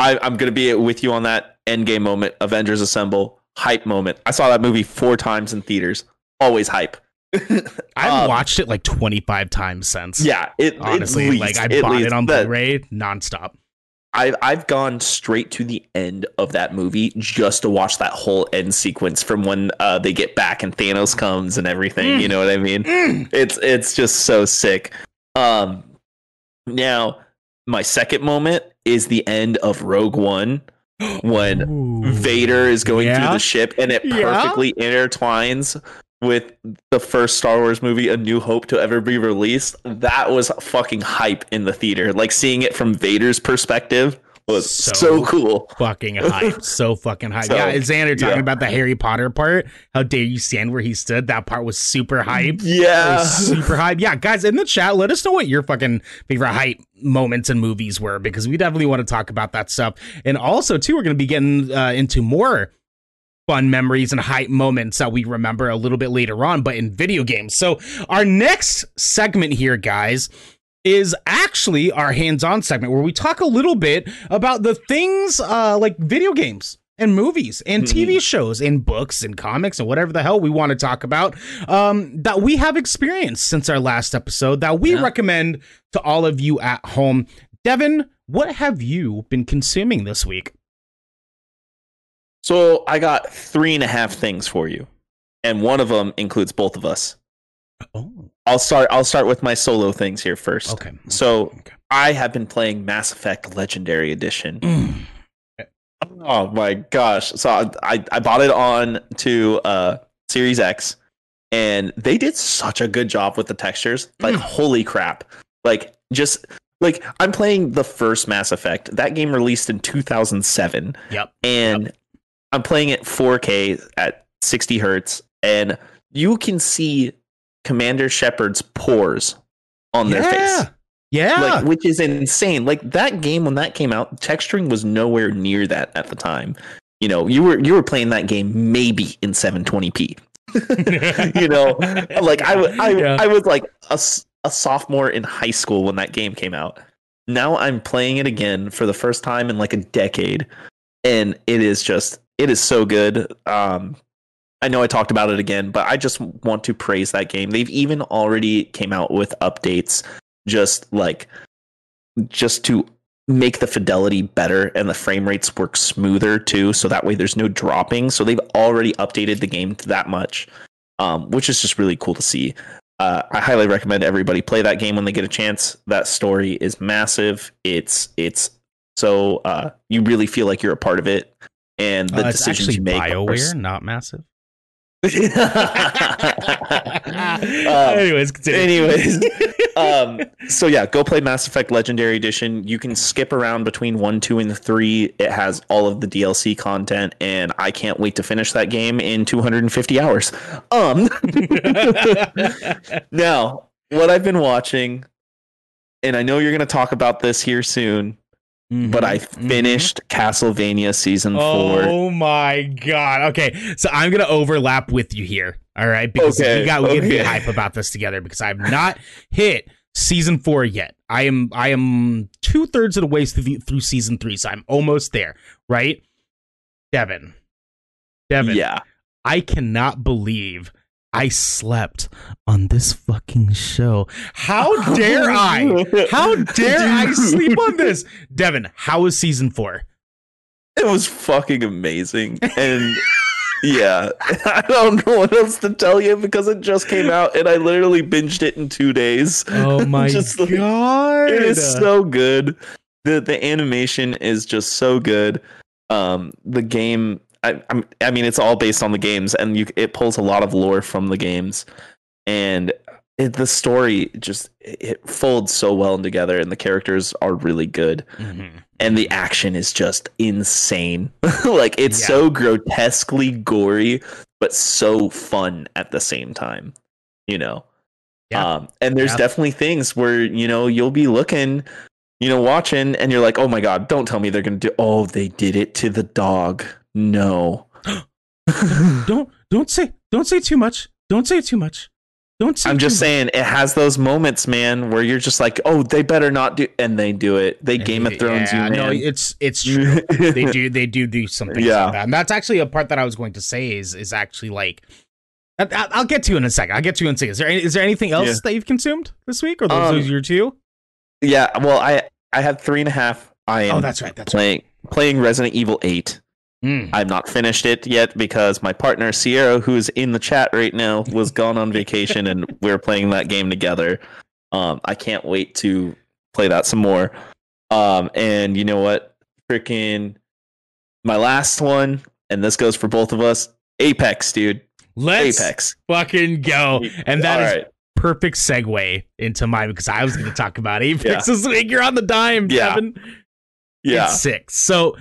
[SPEAKER 2] I, I'm gonna be with you on that endgame moment, Avengers Assemble, hype moment. I saw that movie four times in theaters. Always hype.
[SPEAKER 1] I've
[SPEAKER 2] Um,
[SPEAKER 1] watched it like 25 times since.
[SPEAKER 2] Yeah, it
[SPEAKER 1] Honestly,
[SPEAKER 2] at least,
[SPEAKER 1] like I
[SPEAKER 2] at
[SPEAKER 1] bought
[SPEAKER 2] least
[SPEAKER 1] it on Blu-ray nonstop.
[SPEAKER 2] I've I've gone straight to the end of that movie just to watch that whole end sequence from when uh, they get back and Thanos comes and everything.
[SPEAKER 1] Mm.
[SPEAKER 2] You know what I mean?
[SPEAKER 1] Mm.
[SPEAKER 2] It's it's just so sick. Um, now my second moment is the end of Rogue One when
[SPEAKER 1] Ooh.
[SPEAKER 2] Vader is going
[SPEAKER 1] Yeah?
[SPEAKER 2] through the ship and it
[SPEAKER 1] Yeah?
[SPEAKER 2] perfectly intertwines with the first Star Wars movie, A New Hope, to ever be released. That was fucking hype in the theater. Like seeing it from Vader's perspective was
[SPEAKER 1] So-
[SPEAKER 2] so, cool.
[SPEAKER 1] fucking hype. So fucking hype.
[SPEAKER 2] So,
[SPEAKER 1] yeah, Xander talking
[SPEAKER 2] yeah.
[SPEAKER 1] about the Harry Potter part. How dare you stand where he stood? That part was super hype.
[SPEAKER 2] Yeah.
[SPEAKER 1] super hype. Yeah, guys, in the chat, let us know what your fucking favorite hype moments and movies were because we definitely want to talk about that stuff. And also, too, we're going to be getting uh, into more fun memories and hype moments that we remember a little bit later on, but in video games. So, our next segment here, guys, is actually our hands-on segment where we talk a little bit about the things uh, like video games and movies and TV shows and books and comics and whatever the hell we want to talk about um, that we have experienced since our last episode that we
[SPEAKER 2] Yeah.
[SPEAKER 1] recommend to all of you at home. Devin, what have you been consuming this week?
[SPEAKER 2] So I got three and a half things for you, and one of them includes both of us.
[SPEAKER 1] Oh,
[SPEAKER 2] I'll start. I'll start with my solo things here first.
[SPEAKER 1] okay.
[SPEAKER 2] So
[SPEAKER 1] Okay.
[SPEAKER 2] I have been playing Mass Effect Legendary Edition.
[SPEAKER 1] Mm.
[SPEAKER 2] Oh my gosh! So I I, bought it on to uh, Series X, and they did such a good job with the textures. Like
[SPEAKER 1] Mm.
[SPEAKER 2] holy crap! Like just like I'm playing the first Mass Effect. That game released in 2007,
[SPEAKER 1] Yep.
[SPEAKER 2] and I'm playing it 4K at 60 hertz, and you can see Commander Shepard's pores on their face
[SPEAKER 1] Yeah. Yeah.
[SPEAKER 2] like which is insane like that game when that came out texturing was nowhere near that at the time you know you were you were playing that game maybe in 720p you know like I I,
[SPEAKER 1] Yeah.
[SPEAKER 2] I was like a, a sophomore in high school when that game came out now i'm playing it again for the first time in like a decade and it is just it is so good um I know I talked about it again, but I just want to praise that game. They've even already came out with updates just like just to make the fidelity better and the frame rates work smoother too. So that way there's no dropping. So they've already updated the game to that much, um, which is just really cool to see. Uh, I highly recommend everybody play that game when they get a chance. That story is massive. It's it's so uh, you really feel like you're a part of it, and the
[SPEAKER 1] Uh,
[SPEAKER 2] decisions you make. are
[SPEAKER 1] BioWare, not massive.
[SPEAKER 2] Um,
[SPEAKER 1] anyways,
[SPEAKER 2] anyways um so yeah go play mass effect legendary edition. You can skip around between one two and three. It has all of the dlc content and i can't wait to finish that game in 250 hours. Um now what i've been watching and i know you're going to talk about this here soon but i
[SPEAKER 1] Mhm, mhm.
[SPEAKER 2] finished castlevania season four
[SPEAKER 1] Oh my god. Okay, so I'm gonna overlap with you here. All right, because
[SPEAKER 2] Okay,
[SPEAKER 1] we got we get
[SPEAKER 2] okay.
[SPEAKER 1] hype about this together because I've not hit season four yet. I am I am two thirds of the way through through season three, so I'm almost there. Right, Devin. Devin.
[SPEAKER 2] yeah
[SPEAKER 1] I cannot believe I slept on this fucking show. How dare I? How dare I sleep on this? Devin, how is season four?
[SPEAKER 2] It was fucking amazing. And yeah, I don't know what else to tell you because it just came out and I literally binged it in two days.
[SPEAKER 1] Oh my
[SPEAKER 2] Just like-
[SPEAKER 1] god!
[SPEAKER 2] It is so good. The the animation is just so good. Um the game I I'm, I mean it's all based on the games and you it pulls a lot of lore from the games and it, the story just it folds so well together and the characters are really good
[SPEAKER 1] Mhm.
[SPEAKER 2] and the action is just insane. like it's
[SPEAKER 1] Yeah.
[SPEAKER 2] so grotesquely gory, but so fun at the same time. You know.
[SPEAKER 1] Yeah.
[SPEAKER 2] Um, and there's
[SPEAKER 1] Yeah.
[SPEAKER 2] definitely things where you know you'll be looking, you know, watching, and you're like, oh my god, don't tell me they're gonna do. Oh, they did it to the dog. No.
[SPEAKER 1] Don't don't say don't say too much. Don't say too much. Don't say.
[SPEAKER 2] I'm just
[SPEAKER 1] much.
[SPEAKER 2] saying it has those moments, man, where you're just like, oh, they better not do, and they do it. They Game of Thrones
[SPEAKER 1] yeah,
[SPEAKER 2] you,
[SPEAKER 1] No, it's it's true. they do they do do something.
[SPEAKER 2] Yeah.
[SPEAKER 1] like that, and that's actually a part that I was going to say is is actually like. I- I'll get to you in a second. I'll get to you in a second. Is there any, is there anything else
[SPEAKER 2] Yeah.
[SPEAKER 1] that you've consumed this week, or those,
[SPEAKER 2] Um,
[SPEAKER 1] those your two?
[SPEAKER 2] Yeah, well, I I had three and a half. I am
[SPEAKER 1] Oh, that's right. That's
[SPEAKER 2] playing playing Resident Evil Eight.
[SPEAKER 1] Right. Mm.
[SPEAKER 2] I've not finished it yet because my partner Sierra, who's in the chat right now, was gone on vacation, and we're playing that game together. Um, I can't wait to play that some more. Um, and you know what? Freaking my last one, and this goes for both of us. Apex, dude.
[SPEAKER 1] Let's
[SPEAKER 2] Apex.
[SPEAKER 1] fucking go. And that
[SPEAKER 2] All
[SPEAKER 1] is
[SPEAKER 2] right.
[SPEAKER 1] perfect segue into mine because I was going to talk about Apex
[SPEAKER 2] Yeah.
[SPEAKER 1] this week. You're on the dime,
[SPEAKER 2] Yeah.
[SPEAKER 1] Devin.
[SPEAKER 2] Yeah.
[SPEAKER 1] It's six. So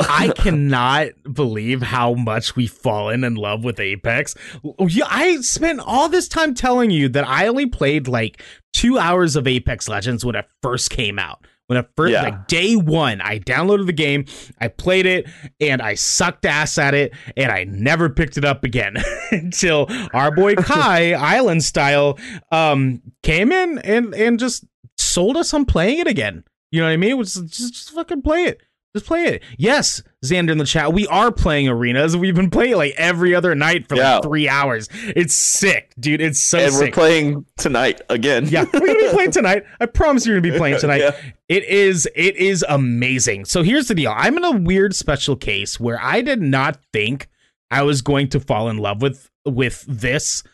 [SPEAKER 1] I cannot believe how much we've fallen in love with Apex. Yeah, I spent all this time telling you that I only played like two hours of Apex Legends when it first came out. When it first,
[SPEAKER 2] Yeah.
[SPEAKER 1] like day one, I downloaded the game, I played it, and I sucked ass at it, and I never picked it up again until our boy Kai, Island Style, um, came in and and just sold us on playing it again. You know what I mean? It was just, just fucking play it. Just play it. Yes, Xander in the chat. We are playing arenas. We've been playing like every other night for
[SPEAKER 2] Yeah.
[SPEAKER 1] like three hours. It's sick, dude. It's so sick.
[SPEAKER 2] and we're playing tonight again.
[SPEAKER 1] yeah, we're gonna be playing tonight. I promise you're gonna be playing tonight.
[SPEAKER 2] Yeah.
[SPEAKER 1] It is it is amazing. So here's the deal. I'm in a weird special case where I did not think I was going to fall in love with with this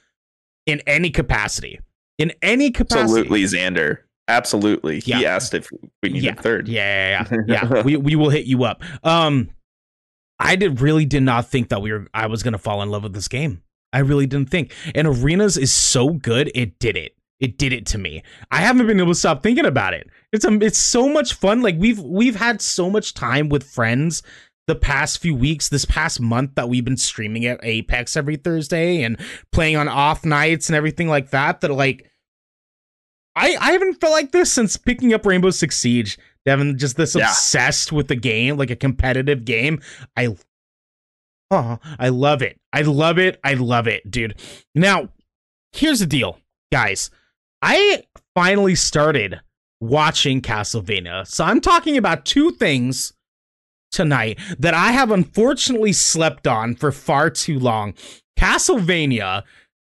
[SPEAKER 1] in any capacity. In any capacity.
[SPEAKER 2] Absolutely, Xander. Absolutely. He
[SPEAKER 1] Yeah.
[SPEAKER 2] asked if we needed
[SPEAKER 1] Yeah.
[SPEAKER 2] third.
[SPEAKER 1] Yeah, yeah, yeah. yeah. we we will hit you up. Um, I did really did not think that we were. I was gonna fall in love with this game. I really didn't think. And arenas is so good. It did it. It did it to me. I haven't been able to stop thinking about it. It's um, it's so much fun. Like we've we've had so much time with friends the past few weeks, this past month that we've been streaming at Apex every Thursday and playing on off nights and everything like that. That like. I, I haven't felt like this since picking up Rainbow Six Siege. Devin, just this
[SPEAKER 2] Yeah.
[SPEAKER 1] obsessed with the game, like a competitive game. I oh, I love it. I love it. I love it, dude. Now, here's the deal, guys. I finally started watching Castlevania. So I'm talking about two things tonight that I have unfortunately slept on for far too long. Castlevania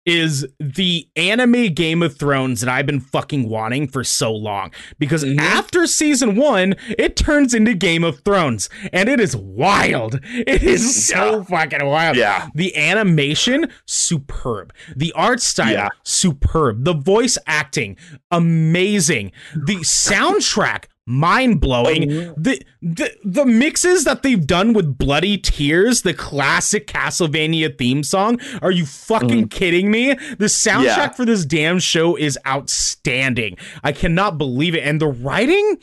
[SPEAKER 1] is the anime Game of Thrones that I've been fucking wanting for so long. Because
[SPEAKER 2] Mhm.
[SPEAKER 1] after season one, it turns into Game of Thrones, and it is wild. It is so fucking wild.
[SPEAKER 2] Yeah.
[SPEAKER 1] The animation, superb. The art style,
[SPEAKER 2] Yeah.
[SPEAKER 1] superb. The voice acting, amazing. The soundtrack, mind blowing.
[SPEAKER 2] Oh,
[SPEAKER 1] The, the the mixes that they've done with Bloody Tears, the classic Castlevania theme song. Are you fucking kidding me? The soundtrack
[SPEAKER 2] Mm-hmm. Yeah.
[SPEAKER 1] for this damn show is outstanding. I cannot believe it. And the writing,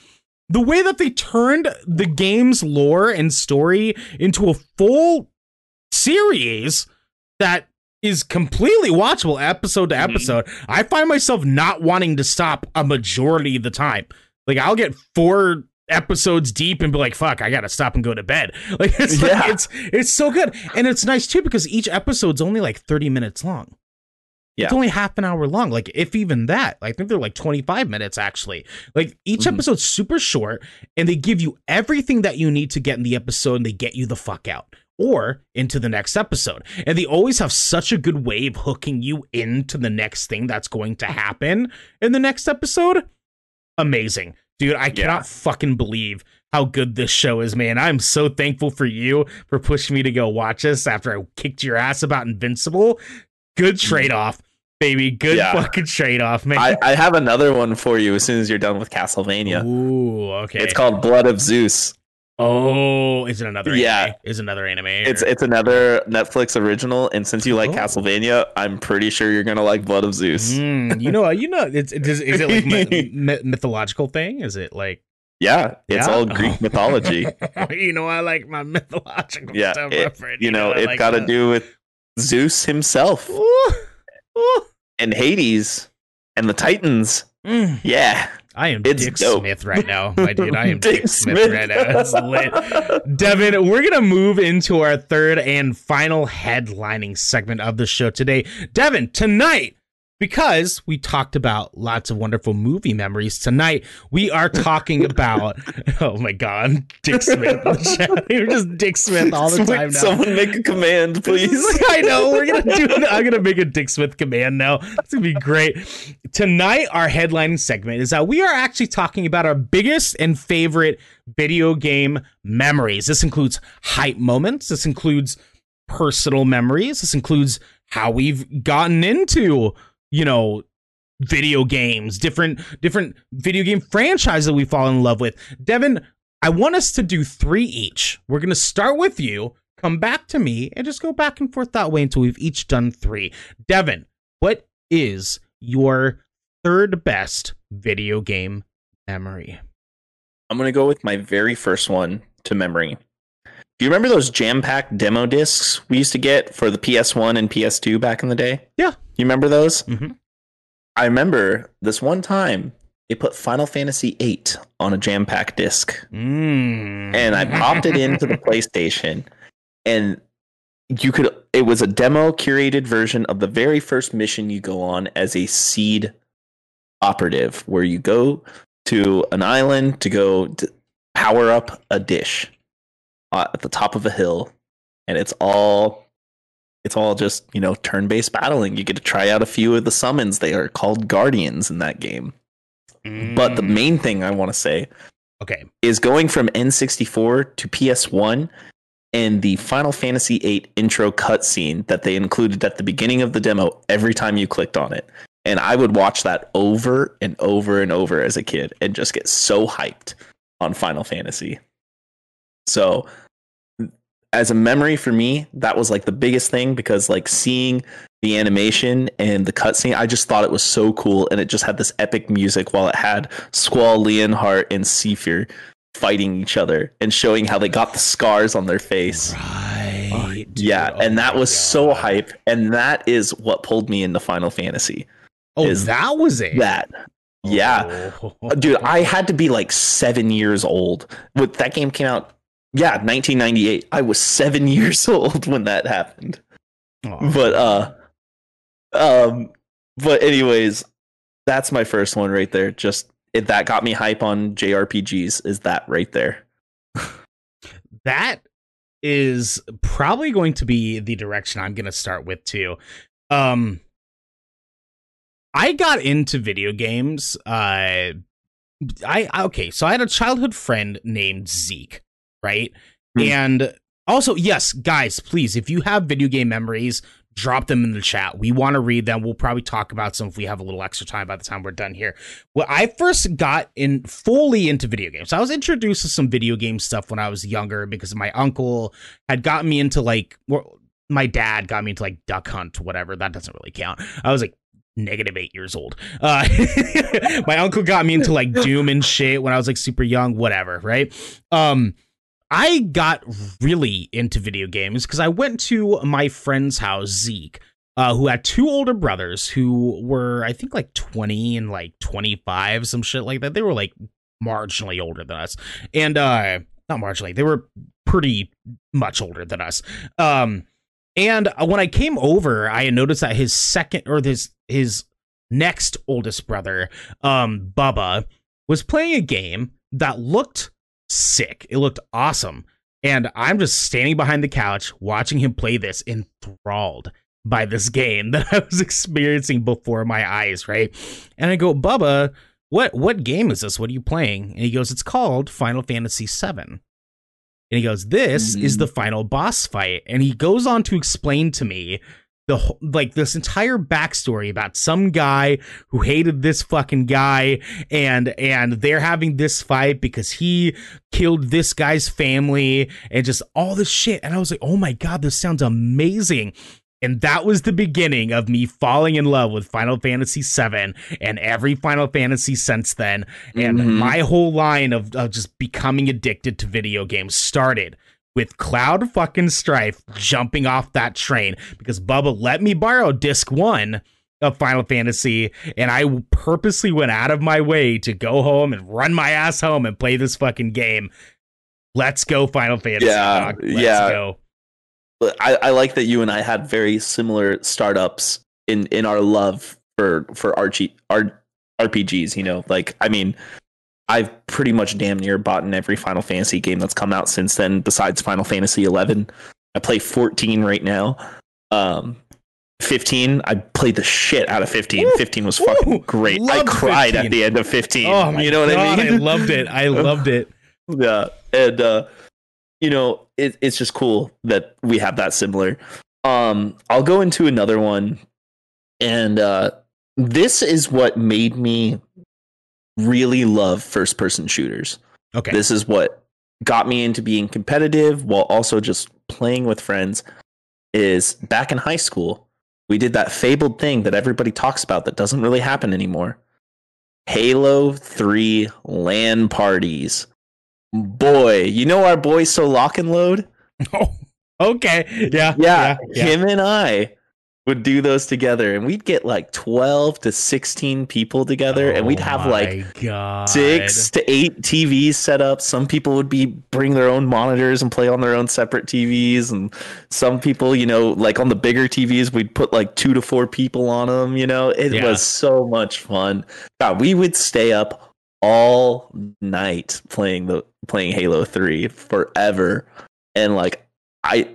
[SPEAKER 1] the way that they turned the game's lore and story into a full series that is completely watchable episode to
[SPEAKER 2] Mhm.
[SPEAKER 1] episode. I find myself not wanting to stop a majority of the time. Like I'll get four episodes deep and be like, "Fuck, I gotta stop and go to bed." Like it's like,
[SPEAKER 2] Yeah.
[SPEAKER 1] it's it's so good, and it's nice too because each episode's only like thirty minutes long.
[SPEAKER 2] Yeah.
[SPEAKER 1] It's only half an hour long, like if even that. I think they're like 25 minutes actually. Like each
[SPEAKER 2] Mhm.
[SPEAKER 1] episode's super short and they give you everything that you need to get in the episode and they get you the fuck out or into the next episode. And they always have such a good way of hooking you into the next thing that's going to happen in the next episode. Amazing. Dude, I cannot fucking believe how good this show is, man. I'm so thankful for you for pushing me to go watch this after I kicked your ass about Invincible. Good mm-hmm. trade off, baby. Good
[SPEAKER 2] Yeah.
[SPEAKER 1] fucking trade off, man.
[SPEAKER 2] I, I have another one for you as soon as you're done with Castlevania.
[SPEAKER 1] Ooh, okay.
[SPEAKER 2] It's called Blood of Zeus.
[SPEAKER 1] Oh, is it another anime?
[SPEAKER 2] Yeah.
[SPEAKER 1] Is another anime?
[SPEAKER 2] It's
[SPEAKER 1] or-
[SPEAKER 2] it's another Netflix original, and since you like
[SPEAKER 1] Oh.
[SPEAKER 2] Castlevania, I'm pretty sure you're gonna like Blood of Zeus.
[SPEAKER 1] Mm, you know, you know, it's, it is, is it like my, my- mythological thing? Is it like
[SPEAKER 2] Yeah, it's
[SPEAKER 1] Yeah?
[SPEAKER 2] all Greek
[SPEAKER 1] Oh.
[SPEAKER 2] mythology.
[SPEAKER 1] you know, I like my mythological
[SPEAKER 2] Yeah,
[SPEAKER 1] stuff.
[SPEAKER 2] it-. You know,
[SPEAKER 1] I
[SPEAKER 2] it's
[SPEAKER 1] like
[SPEAKER 2] got to do with Zeus himself
[SPEAKER 1] Ooh, ooh,
[SPEAKER 2] and Hades and the Titans.
[SPEAKER 1] mm.
[SPEAKER 2] Yeah,
[SPEAKER 1] I am
[SPEAKER 2] It's
[SPEAKER 1] Dick
[SPEAKER 2] dope.
[SPEAKER 1] Smith right now, my dude. I am Dick,
[SPEAKER 2] Dick
[SPEAKER 1] Smith,
[SPEAKER 2] Smith.
[SPEAKER 1] right now. It's lit. Devin, we're gonna move into our third and final headlining segment of the show today. Devin, tonight, because we talked about lots of wonderful movie memories, tonight we are talking about oh my god, Dick Smith. You're just Dick Smith all the time now.
[SPEAKER 2] Someone make a command, please.
[SPEAKER 1] I know we're gonna do. I'm gonna make a Dick Smith command now. It's gonna be great. Tonight, our headlining segment is that we are actually talking about our biggest and favorite video game memories. This includes hype moments. This includes personal memories. This includes how we've gotten into, you know, video games, different different video game franchises that we fall in love with. Devin, I want us to do three each. We're gonna start with you, come back to me, and just go back and forth that way until we've each done three. Devin, what is your third best video game memory?
[SPEAKER 2] I'm gonna go with my very first one to memory. Do you remember those jam-packed demo discs we used to get for the PS1 and PS2 back in the day?
[SPEAKER 1] Yeah.
[SPEAKER 2] You remember those?
[SPEAKER 1] Mhm.
[SPEAKER 2] I remember this one time they put Final Fantasy VIII on a jam-packed disc,
[SPEAKER 1] Mm.
[SPEAKER 2] and I popped it into the PlayStation, and you could. It was a demo curated version of the very first mission you go on as a seed operative, where you go to an island to go to power up a dish at the top of a hill, and it's all it's all just you know turn-based battling. You get to try out a few of the summons. They are called guardians in that game. But the
[SPEAKER 1] Mm.
[SPEAKER 2] main thing I want to say
[SPEAKER 1] okay,
[SPEAKER 2] is going from N64 to PS1 and the Final Fantasy VIII intro cutscene that they included at the beginning of the demo every time you clicked on it. And I would watch that over and over and over as a kid and just get so hyped on Final Fantasy. So, as a memory for me, that was like the biggest thing because, like, seeing the animation and the cutscene, I just thought it was so cool. And it just had this epic music while it had Squall, Leonhart, and Seifer fighting each other and showing how they got the scars on their face.
[SPEAKER 1] right, dude.
[SPEAKER 2] Yeah,
[SPEAKER 1] Oh
[SPEAKER 2] and that
[SPEAKER 1] my
[SPEAKER 2] was so hype. And that is what pulled me into Final Fantasy.
[SPEAKER 1] Oh,
[SPEAKER 2] is
[SPEAKER 1] that was it.
[SPEAKER 2] That. Yeah.
[SPEAKER 1] Oh.
[SPEAKER 2] Dude, I had to be like seven years old. When that game came out, yeah, 1998. I was seven years old when that happened.
[SPEAKER 1] Oh.
[SPEAKER 2] But uh um but anyways, that's my first one right there. Just it, that got me hype on JRPGs is that right there.
[SPEAKER 1] that is probably going to be the direction I'm going to start with too. Um, I got into video games. Uh, I okay, so I had a childhood friend named Zeke, right?
[SPEAKER 2] Hmm.
[SPEAKER 1] And also, yes, guys, please, if you have video game memories, drop them in the chat. We want to read them. We'll probably talk about some if we have a little extra time by the time we're done here. Well, I first got in fully into video games. I was introduced to some video game stuff when I was younger because my uncle had gotten me into like well, my dad got me into like Duck Hunt, whatever. That doesn't really count. I was like negative eight years old. Uh, my uncle got me into like Doom and shit when I was like super young, whatever, right? Um, I got really into video games because I went to my friend's house, Zeke, uh, who had two older brothers who were, I think, like 20 and like 25, some shit like that. They were like marginally older than us. And, uh, not marginally, they were pretty much older than us. Um, and when I came over, I noticed that his second or his his next oldest brother, um, Bubba, was playing a game that looked sick. It looked awesome. And I'm just standing behind the couch watching him play this, enthralled by this game that I was experiencing before my eyes, right? And I go, Bubba, what what game is this? What are you playing? And he goes, It's called Final Fantasy VII. And he goes, This is
[SPEAKER 2] Mhm.
[SPEAKER 1] the final boss fight. And he goes on to explain to me the like this entire backstory about some guy who hated this fucking guy and and they're having this fight because he killed this guy's family and just all this shit and i was like oh my god this sounds amazing and that was the beginning of me falling in love with Final Fantasy VII and every Final Fantasy since then. And
[SPEAKER 2] Mhm.
[SPEAKER 1] my whole line of, of just becoming addicted to video games started with Cloud fucking Strife jumping off that train because Bubba let me borrow disc one of Final Fantasy, and I purposely went out of my way to go home and run my ass home and play this fucking game. Let's go, Final Fantasy.
[SPEAKER 2] Yeah, yeah.
[SPEAKER 1] go.
[SPEAKER 2] I, I like that you and I had very similar startups in in our love for for RG, R, RPGs. You know, like I mean, I've pretty much damn near bought in every Final Fantasy game that's come out since then, besides Final Fantasy 11. I play 14 right now. Um, 15, I played the shit out of 15.
[SPEAKER 1] Ooh,
[SPEAKER 2] 15 was fucking
[SPEAKER 1] ooh,
[SPEAKER 2] great. I cried
[SPEAKER 1] 15.
[SPEAKER 2] at the end of 15.
[SPEAKER 1] Oh my
[SPEAKER 2] you know what I mean?
[SPEAKER 1] I loved it. I loved it.
[SPEAKER 2] yeah and uh you know it, it's just cool that we have that similar um i'll go into another one and uh this is what made me really love first person shooters
[SPEAKER 1] Okay.
[SPEAKER 2] this is what got me into being competitive while also just playing with friends is back in high school we did that fabled thing that everybody talks about that doesn't really happen anymore halo 3 lan parties boy you know our boy so lock and load
[SPEAKER 1] oh, okay. Yeah.
[SPEAKER 2] yeah,
[SPEAKER 1] yeah.
[SPEAKER 2] him and i would do those together and we'd get like 12 to 16 people together and we'd
[SPEAKER 1] Oh
[SPEAKER 2] have like
[SPEAKER 1] God.
[SPEAKER 2] six to eight TVs set up. Some people would be bring their own monitors and play on their own separate TVs, and some people, you know, like on the bigger TVs, we'd put like two to four people on them. You know, it
[SPEAKER 1] Yeah.
[SPEAKER 2] was so much fun. God, we would stay up all night playing the playing Halo Three forever, and like I.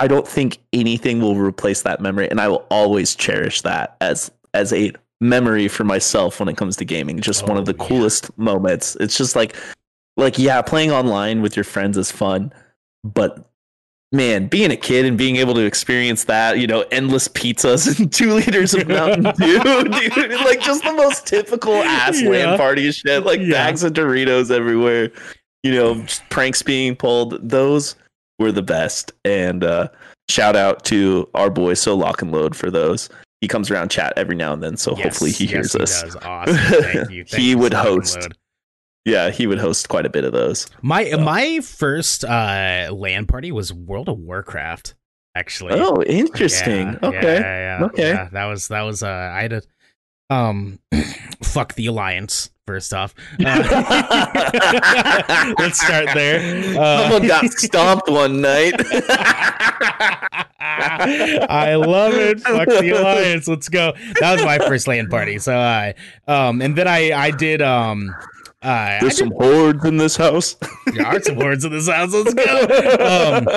[SPEAKER 2] I don't think anything will replace that memory, and I will always cherish that as as a memory for myself when it comes to gaming. Just one
[SPEAKER 1] Oh,
[SPEAKER 2] of the oh,
[SPEAKER 1] yeah.
[SPEAKER 2] coolest moments. It's just like like yeah, playing online with your friends is fun, but man, being a kid and being able to experience that, you know, endless pizzas and two liters of Mountain Dew, dude, like just the most typical ass
[SPEAKER 1] Yeah.
[SPEAKER 2] LAN party shit, like
[SPEAKER 1] Yeah.
[SPEAKER 2] bags of Doritos everywhere, you know, just pranks being pulled. Those were the best. And uh shout out to our boy So Lock and Load for those. He comes around chat every now and then, so
[SPEAKER 1] Yes,
[SPEAKER 2] hopefully he
[SPEAKER 1] yes,
[SPEAKER 2] hears
[SPEAKER 1] he
[SPEAKER 2] us.
[SPEAKER 1] does. Awesome. Thank you. Thank
[SPEAKER 2] He
[SPEAKER 1] you
[SPEAKER 2] would
[SPEAKER 1] so
[SPEAKER 2] host. Yeah, he would host quite a bit of those.
[SPEAKER 1] My
[SPEAKER 2] So-
[SPEAKER 1] my first uh LAN party was World of Warcraft. Actually.
[SPEAKER 2] Oh, interesting.
[SPEAKER 1] Yeah,
[SPEAKER 2] okay.
[SPEAKER 1] yeah, yeah,
[SPEAKER 2] Okay.
[SPEAKER 1] That was that was uh I had a um fuck the alliance first off. Uh, let's start there. Uh,
[SPEAKER 2] Someone got stomped one night.
[SPEAKER 1] I love it. Fuck the alliance. Let's go. That was my first LAN party. So I um and then I I did um uh
[SPEAKER 2] There's
[SPEAKER 1] did,
[SPEAKER 2] some hordes in this house.
[SPEAKER 1] there are some hordes in this house. Let's go. Um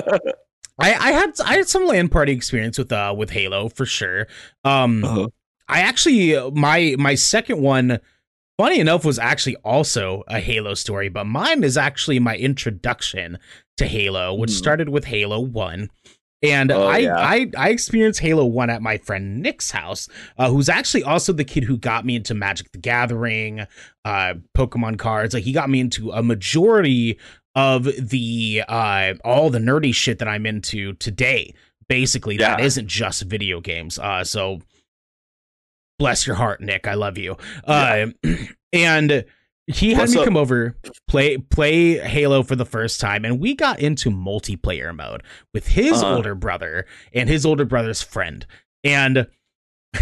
[SPEAKER 1] I, I had I had some LAN party experience with uh with Halo for sure. Um
[SPEAKER 2] Uh-huh.
[SPEAKER 1] I actually my my second one, funny enough, was actually also a Halo story, but mine is actually my introduction to Halo, which
[SPEAKER 2] Hmm.
[SPEAKER 1] started with Halo One. And
[SPEAKER 2] Oh,
[SPEAKER 1] I,
[SPEAKER 2] yeah.
[SPEAKER 1] I I experienced Halo One at my friend Nick's house, uh, who's actually also the kid who got me into Magic the Gathering, uh, Pokemon cards. Like he got me into a majority of the uh, all the nerdy shit that I'm into today. Basically, that
[SPEAKER 2] Yeah.
[SPEAKER 1] isn't just video games. Uh, so bless your heart, Nick. I love you. Uh, and he had
[SPEAKER 2] What's
[SPEAKER 1] me
[SPEAKER 2] up?
[SPEAKER 1] come over, play play Halo for the first time, and we got into multiplayer mode with his
[SPEAKER 2] Uh-huh.
[SPEAKER 1] older brother and his older brother's friend. And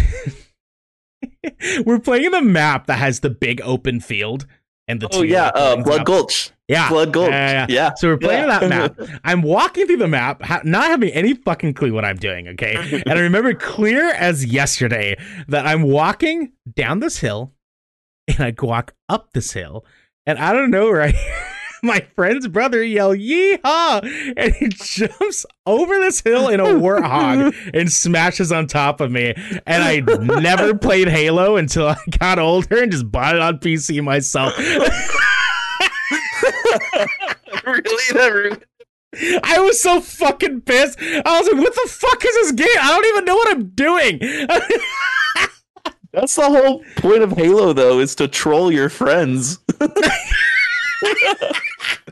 [SPEAKER 1] we're playing the map that has the big open field and the
[SPEAKER 2] Oh yeah, uh, Blood
[SPEAKER 1] up.
[SPEAKER 2] Gulch.
[SPEAKER 1] Yeah,
[SPEAKER 2] Blood Gulch.
[SPEAKER 1] Yeah, yeah,
[SPEAKER 2] Yeah.
[SPEAKER 1] yeah. So we're playing that map. I'm walking through the map, ha- not having any fucking clue what I'm doing. Okay, and I remember clear as yesterday that I'm walking down this hill, and I walk up this hill, and I don't know right. My friend's brother yell "Yeehaw!" and he jumps over this hill in a warthog and smashes on top of me. And I never played Halo until I got older and just bought it on PC myself.
[SPEAKER 2] That
[SPEAKER 1] I was so fucking pissed. I was like, what the fuck is this game? I don't even know what I'm doing.
[SPEAKER 2] That's the whole point of Halo, though, is to troll your friends.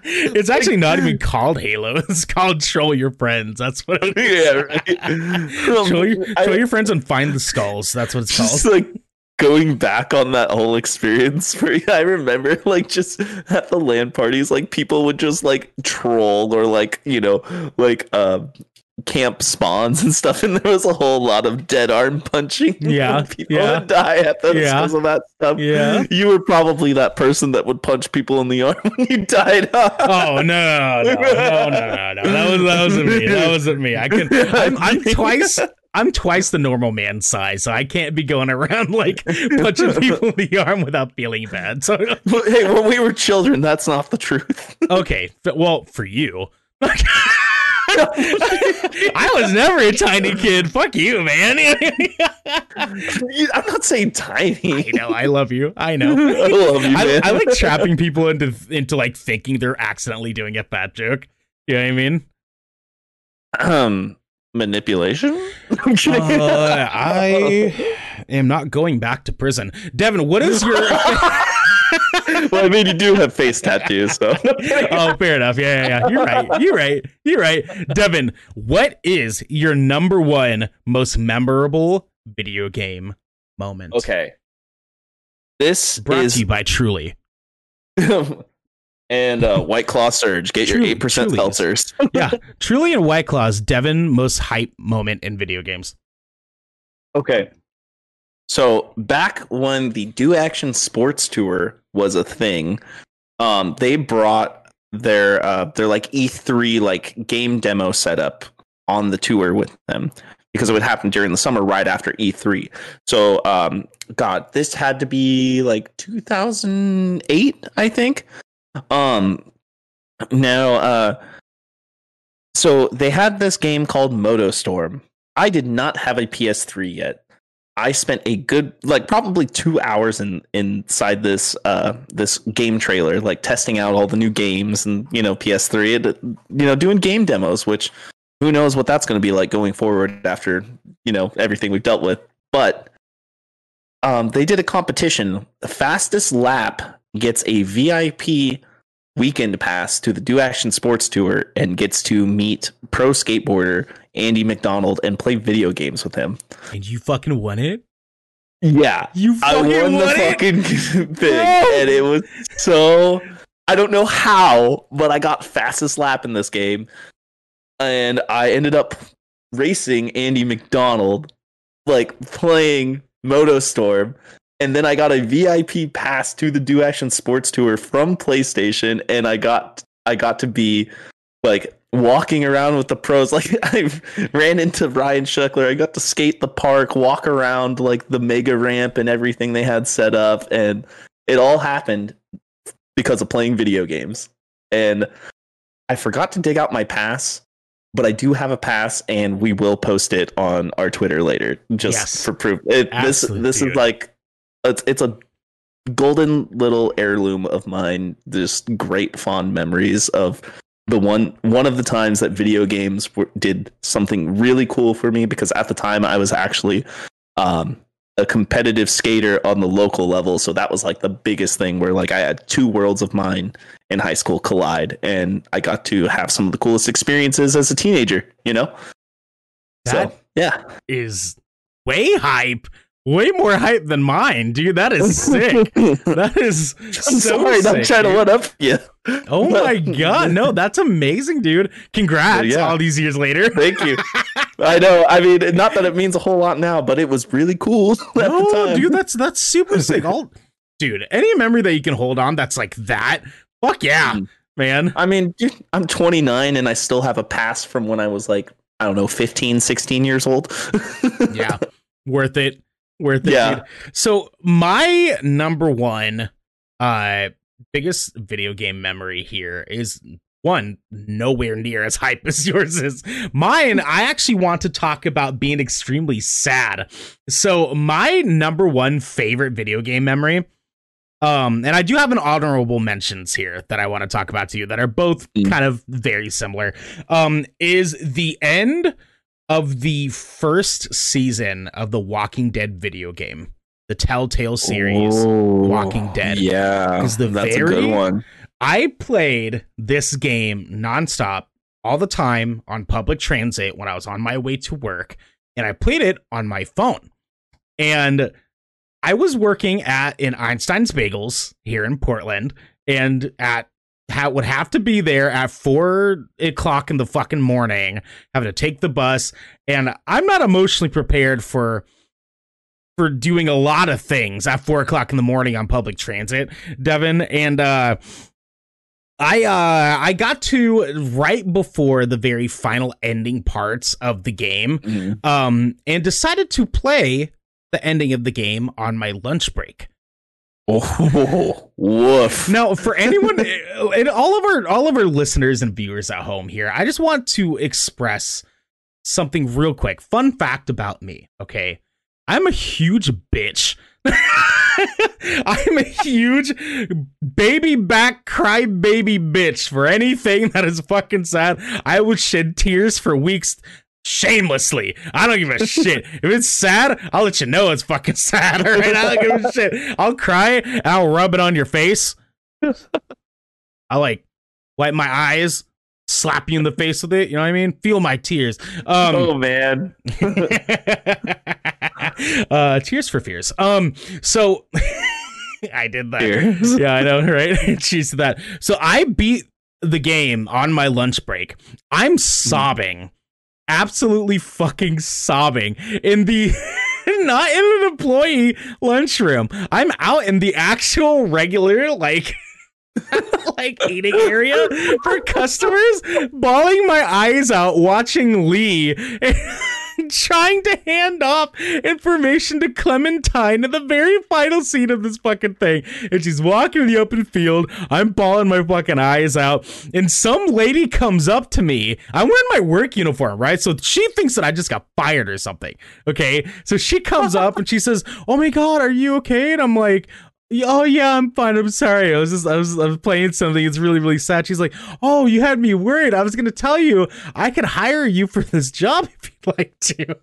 [SPEAKER 1] it's actually not even called Halo. It's called Troll Your Friends. That's what it is.
[SPEAKER 2] yeah, right.
[SPEAKER 1] Troll your, troll your friends and find the skulls. That's what it's
[SPEAKER 2] just
[SPEAKER 1] called.
[SPEAKER 2] like going back on that whole experience for I remember like just at the LAN parties, like people would just like troll or like, you know, like uh camp spawns and stuff, and there was a whole lot of dead arm punching.
[SPEAKER 1] Yeah,
[SPEAKER 2] people
[SPEAKER 1] yeah.
[SPEAKER 2] would die at those
[SPEAKER 1] Yeah.
[SPEAKER 2] because of that stuff.
[SPEAKER 1] Yeah.
[SPEAKER 2] You were probably that person that would punch people in the arm when you died.
[SPEAKER 1] Oh no, no, no, no, no, no! That was that wasn't me. That wasn't me. I can. I'm, I'm twice. I'm twice the normal man size, so I can't be going around like punching people in the arm without feeling bad. So
[SPEAKER 2] hey, when we were children, that's not the truth.
[SPEAKER 1] okay, well for you. I was never a tiny kid. Fuck you, man.
[SPEAKER 2] I'm not saying tiny.
[SPEAKER 1] I know. I love you. I know.
[SPEAKER 2] I love you,
[SPEAKER 1] I. I like trapping people into into like thinking they're accidentally doing a fat joke. You know what I mean?
[SPEAKER 2] um manipulation. I'm kidding.
[SPEAKER 1] Uh, I am not going back to prison. Devin, what is your?
[SPEAKER 2] well, I mean, you do have face tattoos, so.
[SPEAKER 1] oh, fair enough. Yeah, yeah, yeah. You're right. You're right. You're right. Devin, what is your number one most memorable video game moment?
[SPEAKER 2] okay. This
[SPEAKER 1] Brought
[SPEAKER 2] is
[SPEAKER 1] to you by Truly.
[SPEAKER 2] And uh, White Claw Surge. Get your eight percent seltzers.
[SPEAKER 1] Yeah, Truly and White Claws. Devin, most hype moment in video games.
[SPEAKER 2] Okay. So back when the Dew Action Sports Tour was a thing, um, they brought their uh, their like E3 like game demo setup on the tour with them because it would happen during the summer right after E3. So um, God, this had to be like 2008, I think. Um, now, uh, so they had this game called MotorStorm. I did not have a PS3 yet. I spent a good like probably two hours in inside this uh this game trailer, like testing out all the new games and you know PS3 and you know doing game demos, which who knows what that's going to be like going forward after you know everything we've dealt with. But um, they did a competition. The fastest lap gets a VIP weekend pass to the Dew Action Sports Tour and gets to meet pro skateboarder Andy Macdonald and play video games with him.
[SPEAKER 1] And you fucking won it.
[SPEAKER 2] Yeah.
[SPEAKER 1] You
[SPEAKER 2] I
[SPEAKER 1] fucking
[SPEAKER 2] won the
[SPEAKER 1] it.
[SPEAKER 2] fucking thing,
[SPEAKER 1] Bro!
[SPEAKER 2] and it was so. I don't know how, but I got fastest lap in this game, and I ended up racing Andy Macdonald, like playing MotorStorm, and then I got a VIP pass to the Dew Action Sports Tour from PlayStation, and I got I got to be like walking around with the pros. Like I ran into Ryan Sheckler. I got to skate the park, walk around like the mega ramp and everything they had set up, and it all happened because of playing video games. And I forgot to dig out my pass, but I do have a pass, and we will post it on our Twitter later, just
[SPEAKER 1] Yes.
[SPEAKER 2] for proof. It, this this
[SPEAKER 1] dude.
[SPEAKER 2] is like it's it's a golden little heirloom of mine. Just great fond memories of the one one of the times that video games were, did something really cool for me because at the time I was actually um, a competitive skater on the local level, so that was like the biggest thing where like I had two worlds of mine in high school collide, and I got to have some of the coolest experiences as a teenager. You know,
[SPEAKER 1] That
[SPEAKER 2] so yeah,
[SPEAKER 1] is way hype. Way more hype than mine, dude. That is sick. that is
[SPEAKER 2] I'm
[SPEAKER 1] so
[SPEAKER 2] sorry,
[SPEAKER 1] sick,
[SPEAKER 2] I'm trying to
[SPEAKER 1] dude.
[SPEAKER 2] one up you.
[SPEAKER 1] Oh my god, no, that's amazing, dude. Congrats
[SPEAKER 2] Yeah.
[SPEAKER 1] all these years later.
[SPEAKER 2] Thank you. I know. I mean, not that it means a whole lot now, but it was really cool at the
[SPEAKER 1] No,
[SPEAKER 2] time.
[SPEAKER 1] dude, that's that's super sick. I'll, dude, any memory that you can hold on that's like that, fuck yeah,
[SPEAKER 2] Mhm.
[SPEAKER 1] man.
[SPEAKER 2] I mean, dude, I'm 29 and I still have a pass from when I was like, I don't know, 15, 16 years old.
[SPEAKER 1] Yeah, worth it, worth it.
[SPEAKER 2] Yeah.
[SPEAKER 1] So my number one, uh, biggest video game memory here is one nowhere near as hype as yours is. Mine, I actually want to talk about being extremely sad. So my number one favorite video game memory. Um, and I do have an honorable mentions here that I want to talk about to you that are both
[SPEAKER 2] Mm.
[SPEAKER 1] kind of very similar. Um, is the end of the first season of the Walking Dead video game, the Telltale series. Walking Dead.
[SPEAKER 2] Yeah,
[SPEAKER 1] 'Cause the
[SPEAKER 2] that's a
[SPEAKER 1] very-
[SPEAKER 2] good one.
[SPEAKER 1] I played this game nonstop all the time on public transit when I was on my way to work, and I played it on my phone. And I was working at in Einstein's Bagels here in Portland, and at ha- would have to be there at four o'clock in the fucking morning, having to take the bus, and I'm not emotionally prepared for for doing a lot of things at four o'clock in the morning on public transit, Devin, and uh I uh I got to right before the very final ending parts of the game
[SPEAKER 2] Mhm.
[SPEAKER 1] um and decided to play the ending of the game on my lunch break.
[SPEAKER 2] Oh, woof.
[SPEAKER 1] Now, for anyone and all of our all of our listeners and viewers at home here, I just want to express something real quick. Fun fact about me, okay? I'm a huge bitch. I'm a huge baby back cry baby bitch for anything that is fucking sad. I would shed tears for weeks shamelessly. I don't give a shit. If it's sad, I'll let you know it's fucking sad. All right, I don't give a shit. I'll cry I'll rub it on your face. I like wipe my eyes, slap you in the face with it. You know what I mean? Feel my tears. Um,
[SPEAKER 2] oh man.
[SPEAKER 1] uh, tears for fears. Um, so I did that. Yeah, I know, right? To that. So I beat the game on my lunch break. I'm sobbing, absolutely fucking sobbing in the. Not in an employee lunchroom. I'm out in the actual regular, like, like eating area for customers, bawling my eyes out, watching Lee trying to hand off information to Clementine in the very final scene of this fucking thing. And she's walking in the open field. I'm bawling my fucking eyes out. And some lady comes up to me. I'm wearing my work uniform, right? So she thinks that I just got fired or something. Okay. So she comes up and she says, Oh my God, are you okay? And I'm like, Oh yeah, I'm fine. I'm sorry. I was just I was I was playing something. It's really really sad. She's like, "Oh, you had me worried. I was gonna tell you I could hire you for this job if you'd like to."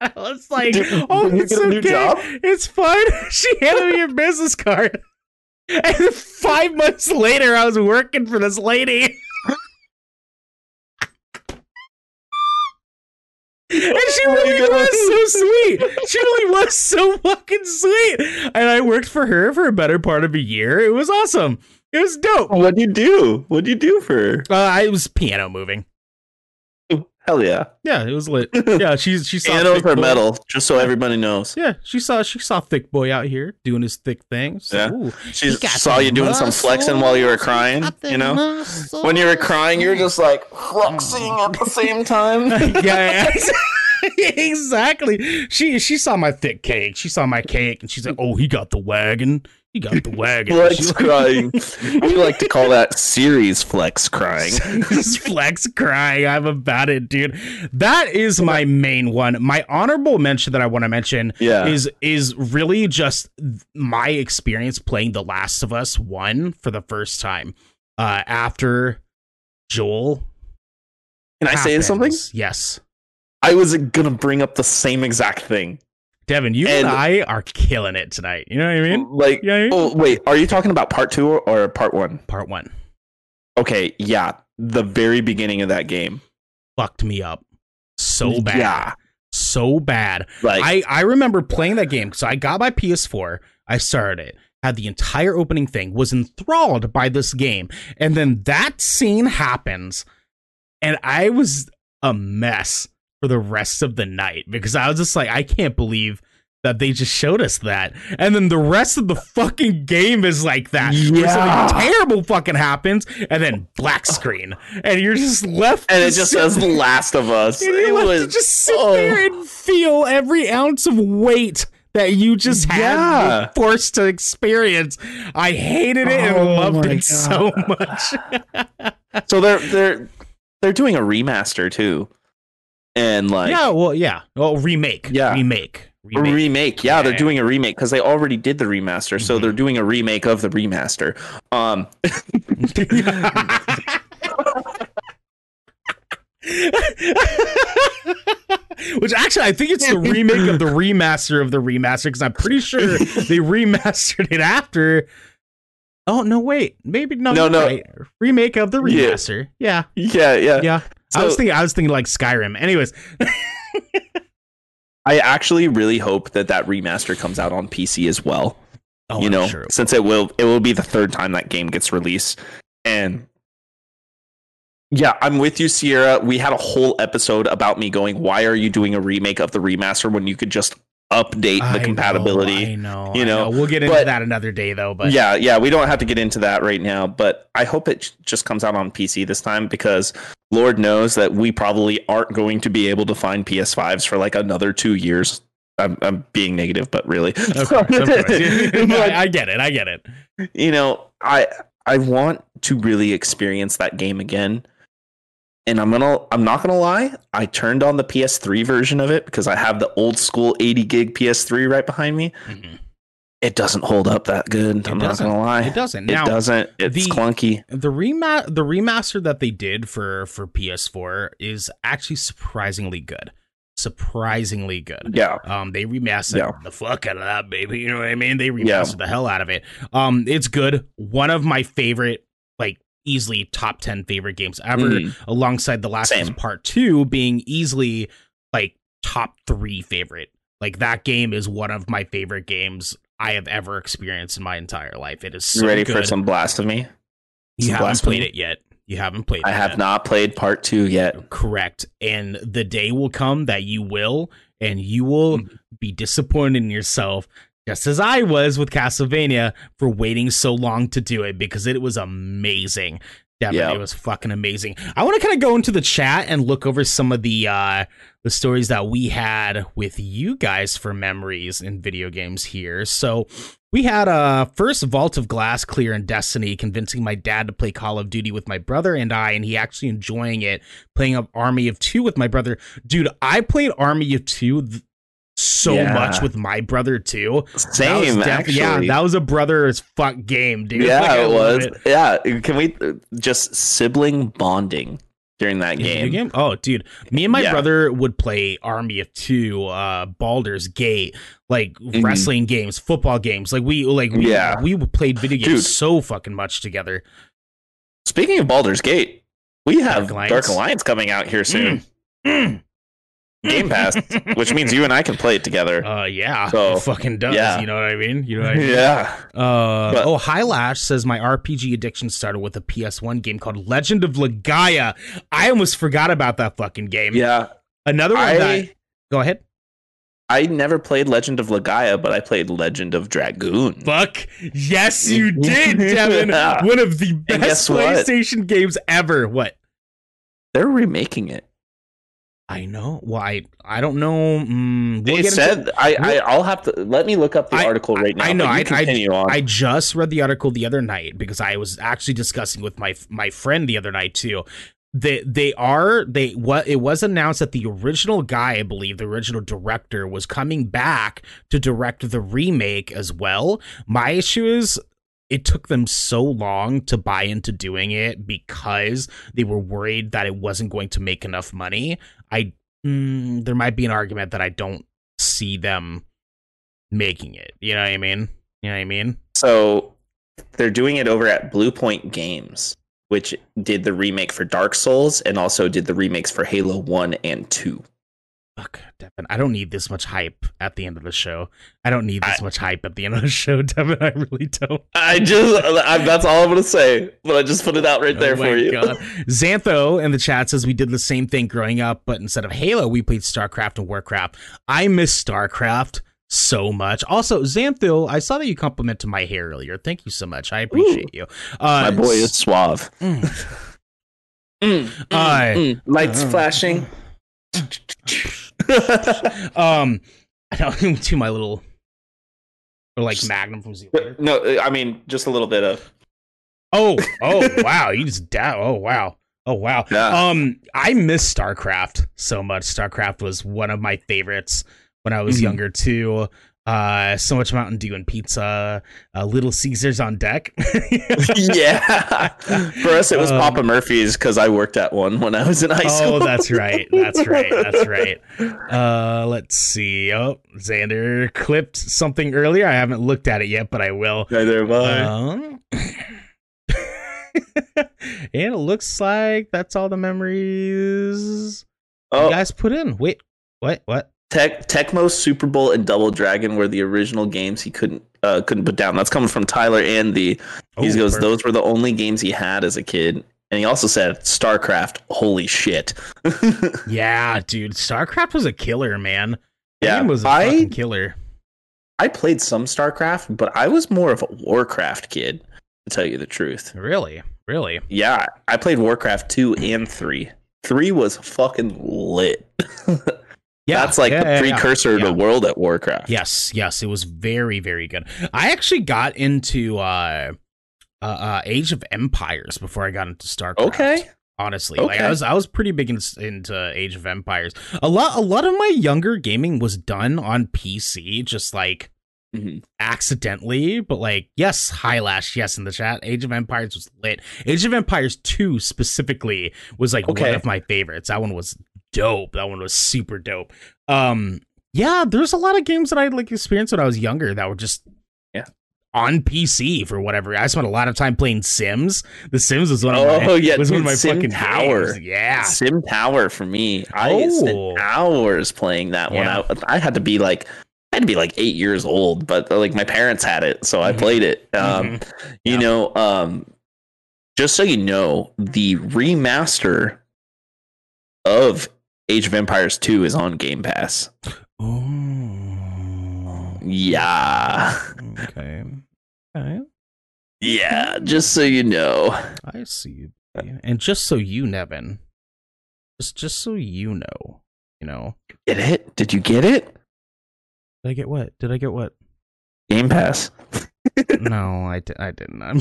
[SPEAKER 1] I was like, "Oh, it's
[SPEAKER 2] get a new
[SPEAKER 1] okay.
[SPEAKER 2] job?"
[SPEAKER 1] It's fine." She handed me your business card, and five months later, I was working for this lady.
[SPEAKER 2] Oh my God.
[SPEAKER 1] was so sweet. She really was so fucking sweet. And I worked for her for a better part of a year. It was awesome. It was dope. Uh,
[SPEAKER 2] What'd you do? What'd you do for her?
[SPEAKER 1] I was piano moving.
[SPEAKER 2] Hell yeah.
[SPEAKER 1] Yeah, it was lit. Yeah, she she saw
[SPEAKER 2] Pianos are
[SPEAKER 1] Boy.
[SPEAKER 2] metal, just so everybody knows.
[SPEAKER 1] Yeah, she saw she saw thick boy out here doing his thick thing. So,
[SPEAKER 2] Yeah.
[SPEAKER 1] ooh.
[SPEAKER 2] She saw you doing some flexing while you were crying, you know? When you were crying, you were just like flexing at the same time.
[SPEAKER 1] yeah, yeah. exactly. She she saw my thick cake. She saw my cake, and she's like, "Oh, he got the wagon. He got the wagon."
[SPEAKER 2] Flex crying. We like to call that series flex crying.
[SPEAKER 1] Flex crying. I'm about it, dude. That is my main one. My honorable mention that I want to mention
[SPEAKER 2] Yeah.
[SPEAKER 1] is is really just my experience playing The Last of Us One for the first time uh, after Joel.
[SPEAKER 2] Can I say something?
[SPEAKER 1] Yes,
[SPEAKER 2] I was gonna bring up the same exact thing.
[SPEAKER 1] Devin, you and,
[SPEAKER 2] And-
[SPEAKER 1] I are killing it tonight. You know what I mean?
[SPEAKER 2] Like,
[SPEAKER 1] Yeah, yeah.
[SPEAKER 2] oh wait, are you talking about part two or, or part one?
[SPEAKER 1] Part one
[SPEAKER 2] Okay, yeah, the very beginning of that game.
[SPEAKER 1] fucked me up so bad,
[SPEAKER 2] Yeah,
[SPEAKER 1] so bad.
[SPEAKER 2] like
[SPEAKER 1] I, I remember playing that game. So I got my PS4, I started it, had the entire opening thing, was enthralled by this game. And then that scene happens, and I was a mess for the rest of the night because I was just like, I can't believe that they just showed us that. And then the rest of the fucking game is like that.
[SPEAKER 2] Yeah.
[SPEAKER 1] something terrible fucking happens, and then black screen. And you're just left
[SPEAKER 2] and it just
[SPEAKER 1] sit
[SPEAKER 2] says The Last of Us.
[SPEAKER 1] and
[SPEAKER 2] It
[SPEAKER 1] you
[SPEAKER 2] was
[SPEAKER 1] to just sit
[SPEAKER 2] oh.
[SPEAKER 1] there and feel every ounce of weight that you just had
[SPEAKER 2] Yeah.
[SPEAKER 1] were forced to experience. I hated it and
[SPEAKER 2] Oh
[SPEAKER 1] loved
[SPEAKER 2] my
[SPEAKER 1] it so much.
[SPEAKER 2] so they're they're they're doing a remaster too, and like
[SPEAKER 1] yeah, well, yeah. Well, remake.
[SPEAKER 2] Yeah.
[SPEAKER 1] Remake. Remake.
[SPEAKER 2] remake. Yeah, they're doing a remake because they already did the remaster, so
[SPEAKER 1] Mhm.
[SPEAKER 2] they're doing a remake of the remaster. Um,
[SPEAKER 1] Which actually, I think it's the remake of the remaster of the remaster because I'm pretty sure they remastered it after. Oh no! Wait, maybe no.
[SPEAKER 2] No, no.
[SPEAKER 1] right. Remake of the remaster.
[SPEAKER 2] Yeah.
[SPEAKER 1] remaster. Yeah,
[SPEAKER 2] yeah, yeah.
[SPEAKER 1] Yeah. I was thinking. I was thinking like Skyrim. Anyways,
[SPEAKER 2] I actually really hope that that remaster comes out on PC as well.
[SPEAKER 1] oh,
[SPEAKER 2] you
[SPEAKER 1] I'm
[SPEAKER 2] know,
[SPEAKER 1] sure it
[SPEAKER 2] since it will it will be the third time that game gets released, and yeah, I'm with you, Sierra. We had a whole episode about me going, "Why are you doing a remake of the remaster when you could just update
[SPEAKER 1] I
[SPEAKER 2] the
[SPEAKER 1] know,
[SPEAKER 2] compatibility?"
[SPEAKER 1] I know.
[SPEAKER 2] you
[SPEAKER 1] I
[SPEAKER 2] know,
[SPEAKER 1] We'll get into
[SPEAKER 2] but-
[SPEAKER 1] that another day, though. But
[SPEAKER 2] yeah, yeah, we don't have to get into that right now, but I hope it just comes out on PC this time because Lord knows that we probably aren't going to be able to find PS5s for like another two years. I'm, I'm being negative, but really,
[SPEAKER 1] of course, of course.
[SPEAKER 2] But,
[SPEAKER 1] I, I get it. I get it.
[SPEAKER 2] you know, I I want to really experience that game again. And I'm gonna I'm not gonna lie, I turned on the PS3 version of it because I have the old school 80 gig PS3 right behind me.
[SPEAKER 1] Mhm.
[SPEAKER 2] It doesn't hold up that good.
[SPEAKER 1] It
[SPEAKER 2] I'm not gonna lie.
[SPEAKER 1] It doesn't.
[SPEAKER 2] It
[SPEAKER 1] Now,
[SPEAKER 2] doesn't. It's
[SPEAKER 1] the-
[SPEAKER 2] clunky.
[SPEAKER 1] the rema- the remaster that they did for for PS4 is actually surprisingly good. Surprisingly good.
[SPEAKER 2] Yeah.
[SPEAKER 1] Um, they remastered
[SPEAKER 2] Yeah.
[SPEAKER 1] the fuck out of that baby. You know what I mean? They remastered
[SPEAKER 2] Yeah.
[SPEAKER 1] the hell out of it. Um, it's good. One of my favorite, like easily top ten favorite games ever.
[SPEAKER 2] Mhm.
[SPEAKER 1] Alongside the Last of Us
[SPEAKER 2] Same.
[SPEAKER 1] Part Two being easily like top three favorite. Like that game is one of my favorite games I have ever experienced in my entire life. It is so
[SPEAKER 2] You ready
[SPEAKER 1] good.
[SPEAKER 2] for some blasphemy?
[SPEAKER 1] You
[SPEAKER 2] some
[SPEAKER 1] haven't
[SPEAKER 2] blasphemy?
[SPEAKER 1] played it yet. You haven't played it
[SPEAKER 2] I have
[SPEAKER 1] yet.
[SPEAKER 2] not played part two yet.
[SPEAKER 1] Correct. And the day will come that you will, and you will
[SPEAKER 2] Mm-hmm.
[SPEAKER 1] be disappointed in yourself, just as I was with Castlevania for waiting so long to do it because it was amazing. Devin,
[SPEAKER 2] Yeah.
[SPEAKER 1] it was fucking amazing. I want to kind of go into the chat and look over some of the uh the stories that we had with you guys for memories in video games here. So we had uh first Vault of Glass clear in Destiny, convincing my dad to play Call of Duty with my brother and I, and he actually enjoying it, playing up Army of Two with my brother. Dude, I played Army of Two th- so
[SPEAKER 2] Yeah.
[SPEAKER 1] much with my brother too.
[SPEAKER 2] Same,
[SPEAKER 1] def-. Yeah, that was a brother as fuck game, dude.
[SPEAKER 2] Yeah,
[SPEAKER 1] I
[SPEAKER 2] it was. Yeah, can we uh, just sibling bonding during that
[SPEAKER 1] video
[SPEAKER 2] game?
[SPEAKER 1] Oh, dude, me and my
[SPEAKER 2] Yeah.
[SPEAKER 1] brother would play Army of Two, uh, Baldur's Gate, like
[SPEAKER 2] Mhm.
[SPEAKER 1] wrestling games, football games. Like we, like we,
[SPEAKER 2] Yeah.
[SPEAKER 1] we played video games
[SPEAKER 2] Dude.
[SPEAKER 1] so fucking much together.
[SPEAKER 2] Speaking of Baldur's Gate, we have
[SPEAKER 1] Dark Alliance.
[SPEAKER 2] Dark Alliance coming out here soon.
[SPEAKER 1] Mm.
[SPEAKER 2] Game Pass, which means you and I can play it together.
[SPEAKER 1] Uh, yeah,
[SPEAKER 2] So,
[SPEAKER 1] it fucking does.
[SPEAKER 2] yeah.
[SPEAKER 1] You know what I mean? You know what I mean?
[SPEAKER 2] yeah.
[SPEAKER 1] Uh,
[SPEAKER 2] But-
[SPEAKER 1] oh, Highlash says my RPG addiction started with a PS1 game called Legend of Legaia. I almost forgot about that fucking game.
[SPEAKER 2] Yeah.
[SPEAKER 1] Another one that.
[SPEAKER 2] I
[SPEAKER 1] Go ahead.
[SPEAKER 2] I never played Legend of Legaia, but I played Legend of Dragoon.
[SPEAKER 1] Fuck. Yes, you did, Devin.
[SPEAKER 2] Yeah.
[SPEAKER 1] One of the best
[SPEAKER 2] guess what?
[SPEAKER 1] PlayStation games ever. What?
[SPEAKER 2] They're remaking it.
[SPEAKER 1] I know. Well, I I don't know. Mm, we'll
[SPEAKER 2] it
[SPEAKER 1] get into-
[SPEAKER 2] said I, I I'll have to let me look up the
[SPEAKER 1] I-
[SPEAKER 2] article right now.
[SPEAKER 1] I know, I- I-
[SPEAKER 2] continue on.
[SPEAKER 1] I just read the article the other night because I was actually discussing with my my friend the other night too. They they are they what it was announced that the original guy, I believe, the original director was coming back to direct the remake as well. My issue is it took them so long to buy into doing it because they were worried that it wasn't going to make enough money. I mm, there might be an argument that I don't see them making it. You know what I mean? You know what I mean?
[SPEAKER 2] So they're doing it over at Bluepoint Games, which did the remake for Dark Souls and also did the remakes for Halo 1 and 2.
[SPEAKER 1] Fuck, Devin. I don't need this much hype at the end of the show. I don't need this
[SPEAKER 2] I-
[SPEAKER 1] much hype at the end of the show, Devin. I really don't.
[SPEAKER 2] I just I, that's all I'm going to say, but I just put it out right there
[SPEAKER 1] Oh my
[SPEAKER 2] for you.
[SPEAKER 1] God. Xantho in the chat says we did the same thing growing up, but instead of Halo, we played StarCraft and Warcraft. I miss StarCraft so much. Also, Xantho, I saw that you complimented my hair earlier. Thank you so much. I appreciate you. Uh,
[SPEAKER 2] My boy is suave.
[SPEAKER 1] mm,
[SPEAKER 2] Mm, mm,
[SPEAKER 1] I-
[SPEAKER 2] mm. Lights
[SPEAKER 1] uh,
[SPEAKER 2] flashing.
[SPEAKER 1] um, I know to my little, or like Magnum from Zero.
[SPEAKER 2] no, I mean just a little bit of
[SPEAKER 1] Oh, oh, wow! You just da- Oh, wow! Oh, wow!
[SPEAKER 2] Yeah.
[SPEAKER 1] Um, I miss StarCraft so much. StarCraft was one of my favorites when I was
[SPEAKER 2] Mhm.
[SPEAKER 1] younger too. Uh, so much Mountain Dew and pizza. Uh, Little Caesars on deck.
[SPEAKER 2] yeah. For us, it was
[SPEAKER 1] Um,
[SPEAKER 2] Papa Murphy's because I worked at one when I was in high school.
[SPEAKER 1] oh, that's right. That's right. That's right. Uh, let's see. Oh, Xander clipped something earlier. I haven't looked at it yet, but I will.
[SPEAKER 2] Neither have I.
[SPEAKER 1] Um, and it looks like that's all the memories you
[SPEAKER 2] oh,
[SPEAKER 1] guys put in. Wait, what? What?
[SPEAKER 2] Tech, Tecmo, Super Bowl, and Double Dragon were the original games he couldn't uh, couldn't put down. That's coming from Tyler Andy. He
[SPEAKER 1] Oh,
[SPEAKER 2] goes,
[SPEAKER 1] perfect.
[SPEAKER 2] those were the only games he had as a kid. And he also said, StarCraft, holy shit.
[SPEAKER 1] Yeah, dude, StarCraft was a killer, man.
[SPEAKER 2] Yeah,
[SPEAKER 1] was a
[SPEAKER 2] I
[SPEAKER 1] fucking killer.
[SPEAKER 2] I played some StarCraft, but I was more of a Warcraft kid, to tell you the truth.
[SPEAKER 1] Really, really.
[SPEAKER 2] Yeah, I played Warcraft 2 and 3. 3 was fucking lit.
[SPEAKER 1] Yeah,
[SPEAKER 2] That's like
[SPEAKER 1] yeah,
[SPEAKER 2] the
[SPEAKER 1] yeah,
[SPEAKER 2] precursor
[SPEAKER 1] Yeah.
[SPEAKER 2] to World of Warcraft.
[SPEAKER 1] Yes, yes, it was very, very good. I actually got into uh, uh, uh Age of Empires before I got into StarCraft.
[SPEAKER 2] Okay.
[SPEAKER 1] honestly like i was i was pretty big in, into age of empires a lot a lot of my younger gaming was done on pc just like
[SPEAKER 2] Mhm.
[SPEAKER 1] accidentally but like yes highlash yes in the chat age of empires was lit age of empires 2 specifically was like one of my favorites that one was dope that one was super dope um yeah there's a lot of games that i like experienced when i was younger that were just
[SPEAKER 2] Yeah.
[SPEAKER 1] on PC for whatever. I spent a lot of time playing Sims. The Sims was one of
[SPEAKER 2] Oh,
[SPEAKER 1] my
[SPEAKER 2] yeah,
[SPEAKER 1] was one of my
[SPEAKER 2] Sim
[SPEAKER 1] fucking
[SPEAKER 2] Tower.
[SPEAKER 1] games. Yeah,
[SPEAKER 2] Sim Tower for me. I
[SPEAKER 1] Oh.
[SPEAKER 2] spent hours playing that one.
[SPEAKER 1] Yeah.
[SPEAKER 2] I, I had to be like I had to be like eight years old, but like my parents had it, so I
[SPEAKER 1] Mhm.
[SPEAKER 2] played it. Um,
[SPEAKER 1] Mhm.
[SPEAKER 2] You
[SPEAKER 1] Yeah.
[SPEAKER 2] know, um, just so you know, the remaster of Age of Empires 2 is on Game Pass.
[SPEAKER 1] Oh,
[SPEAKER 2] Yeah.
[SPEAKER 1] okay. Okay.
[SPEAKER 2] Yeah, just so you know.
[SPEAKER 1] I see you. And just so you, Nevin, just just so you know, you know,
[SPEAKER 2] Get it? Did you get it?
[SPEAKER 1] did I get what? Did I get what?
[SPEAKER 2] Game Pass.
[SPEAKER 1] No, I, di- I didn't. I'm,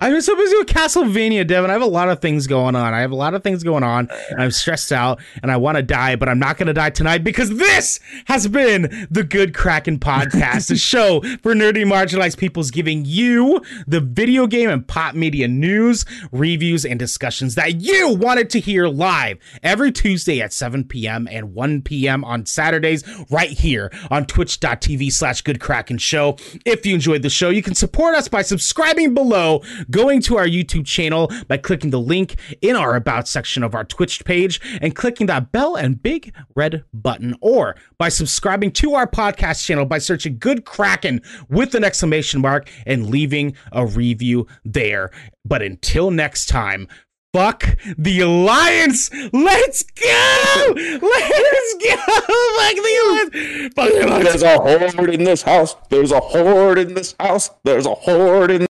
[SPEAKER 1] I'm so busy with Castlevania, Devin. I have a lot of things going on. I have a lot of things going on, and I'm stressed out, and I want to die, but I'm not going to die tonight because this has been the Good Kraken Podcast, the show for nerdy marginalized peoples, giving you the video game and pop media news, reviews, and discussions that you wanted to hear live every Tuesday at 7 p.m. and 1 p.m. on Saturdays, right here on twitch.tv slash Good Kraken Show. If you enjoyed the show, you can support us by subscribing below, going to our YouTube channel by clicking the link in our About section of our Twitch page and clicking that bell and big red button, or by subscribing to our podcast channel by searching Good Kraken with an exclamation mark and leaving a review there. But until next time, Fuck the Alliance! Let's go! Let's go! Fuck the Alliance! Fuck the Alliance!
[SPEAKER 2] There's a horde in this house. There's a horde in this house. There's a horde in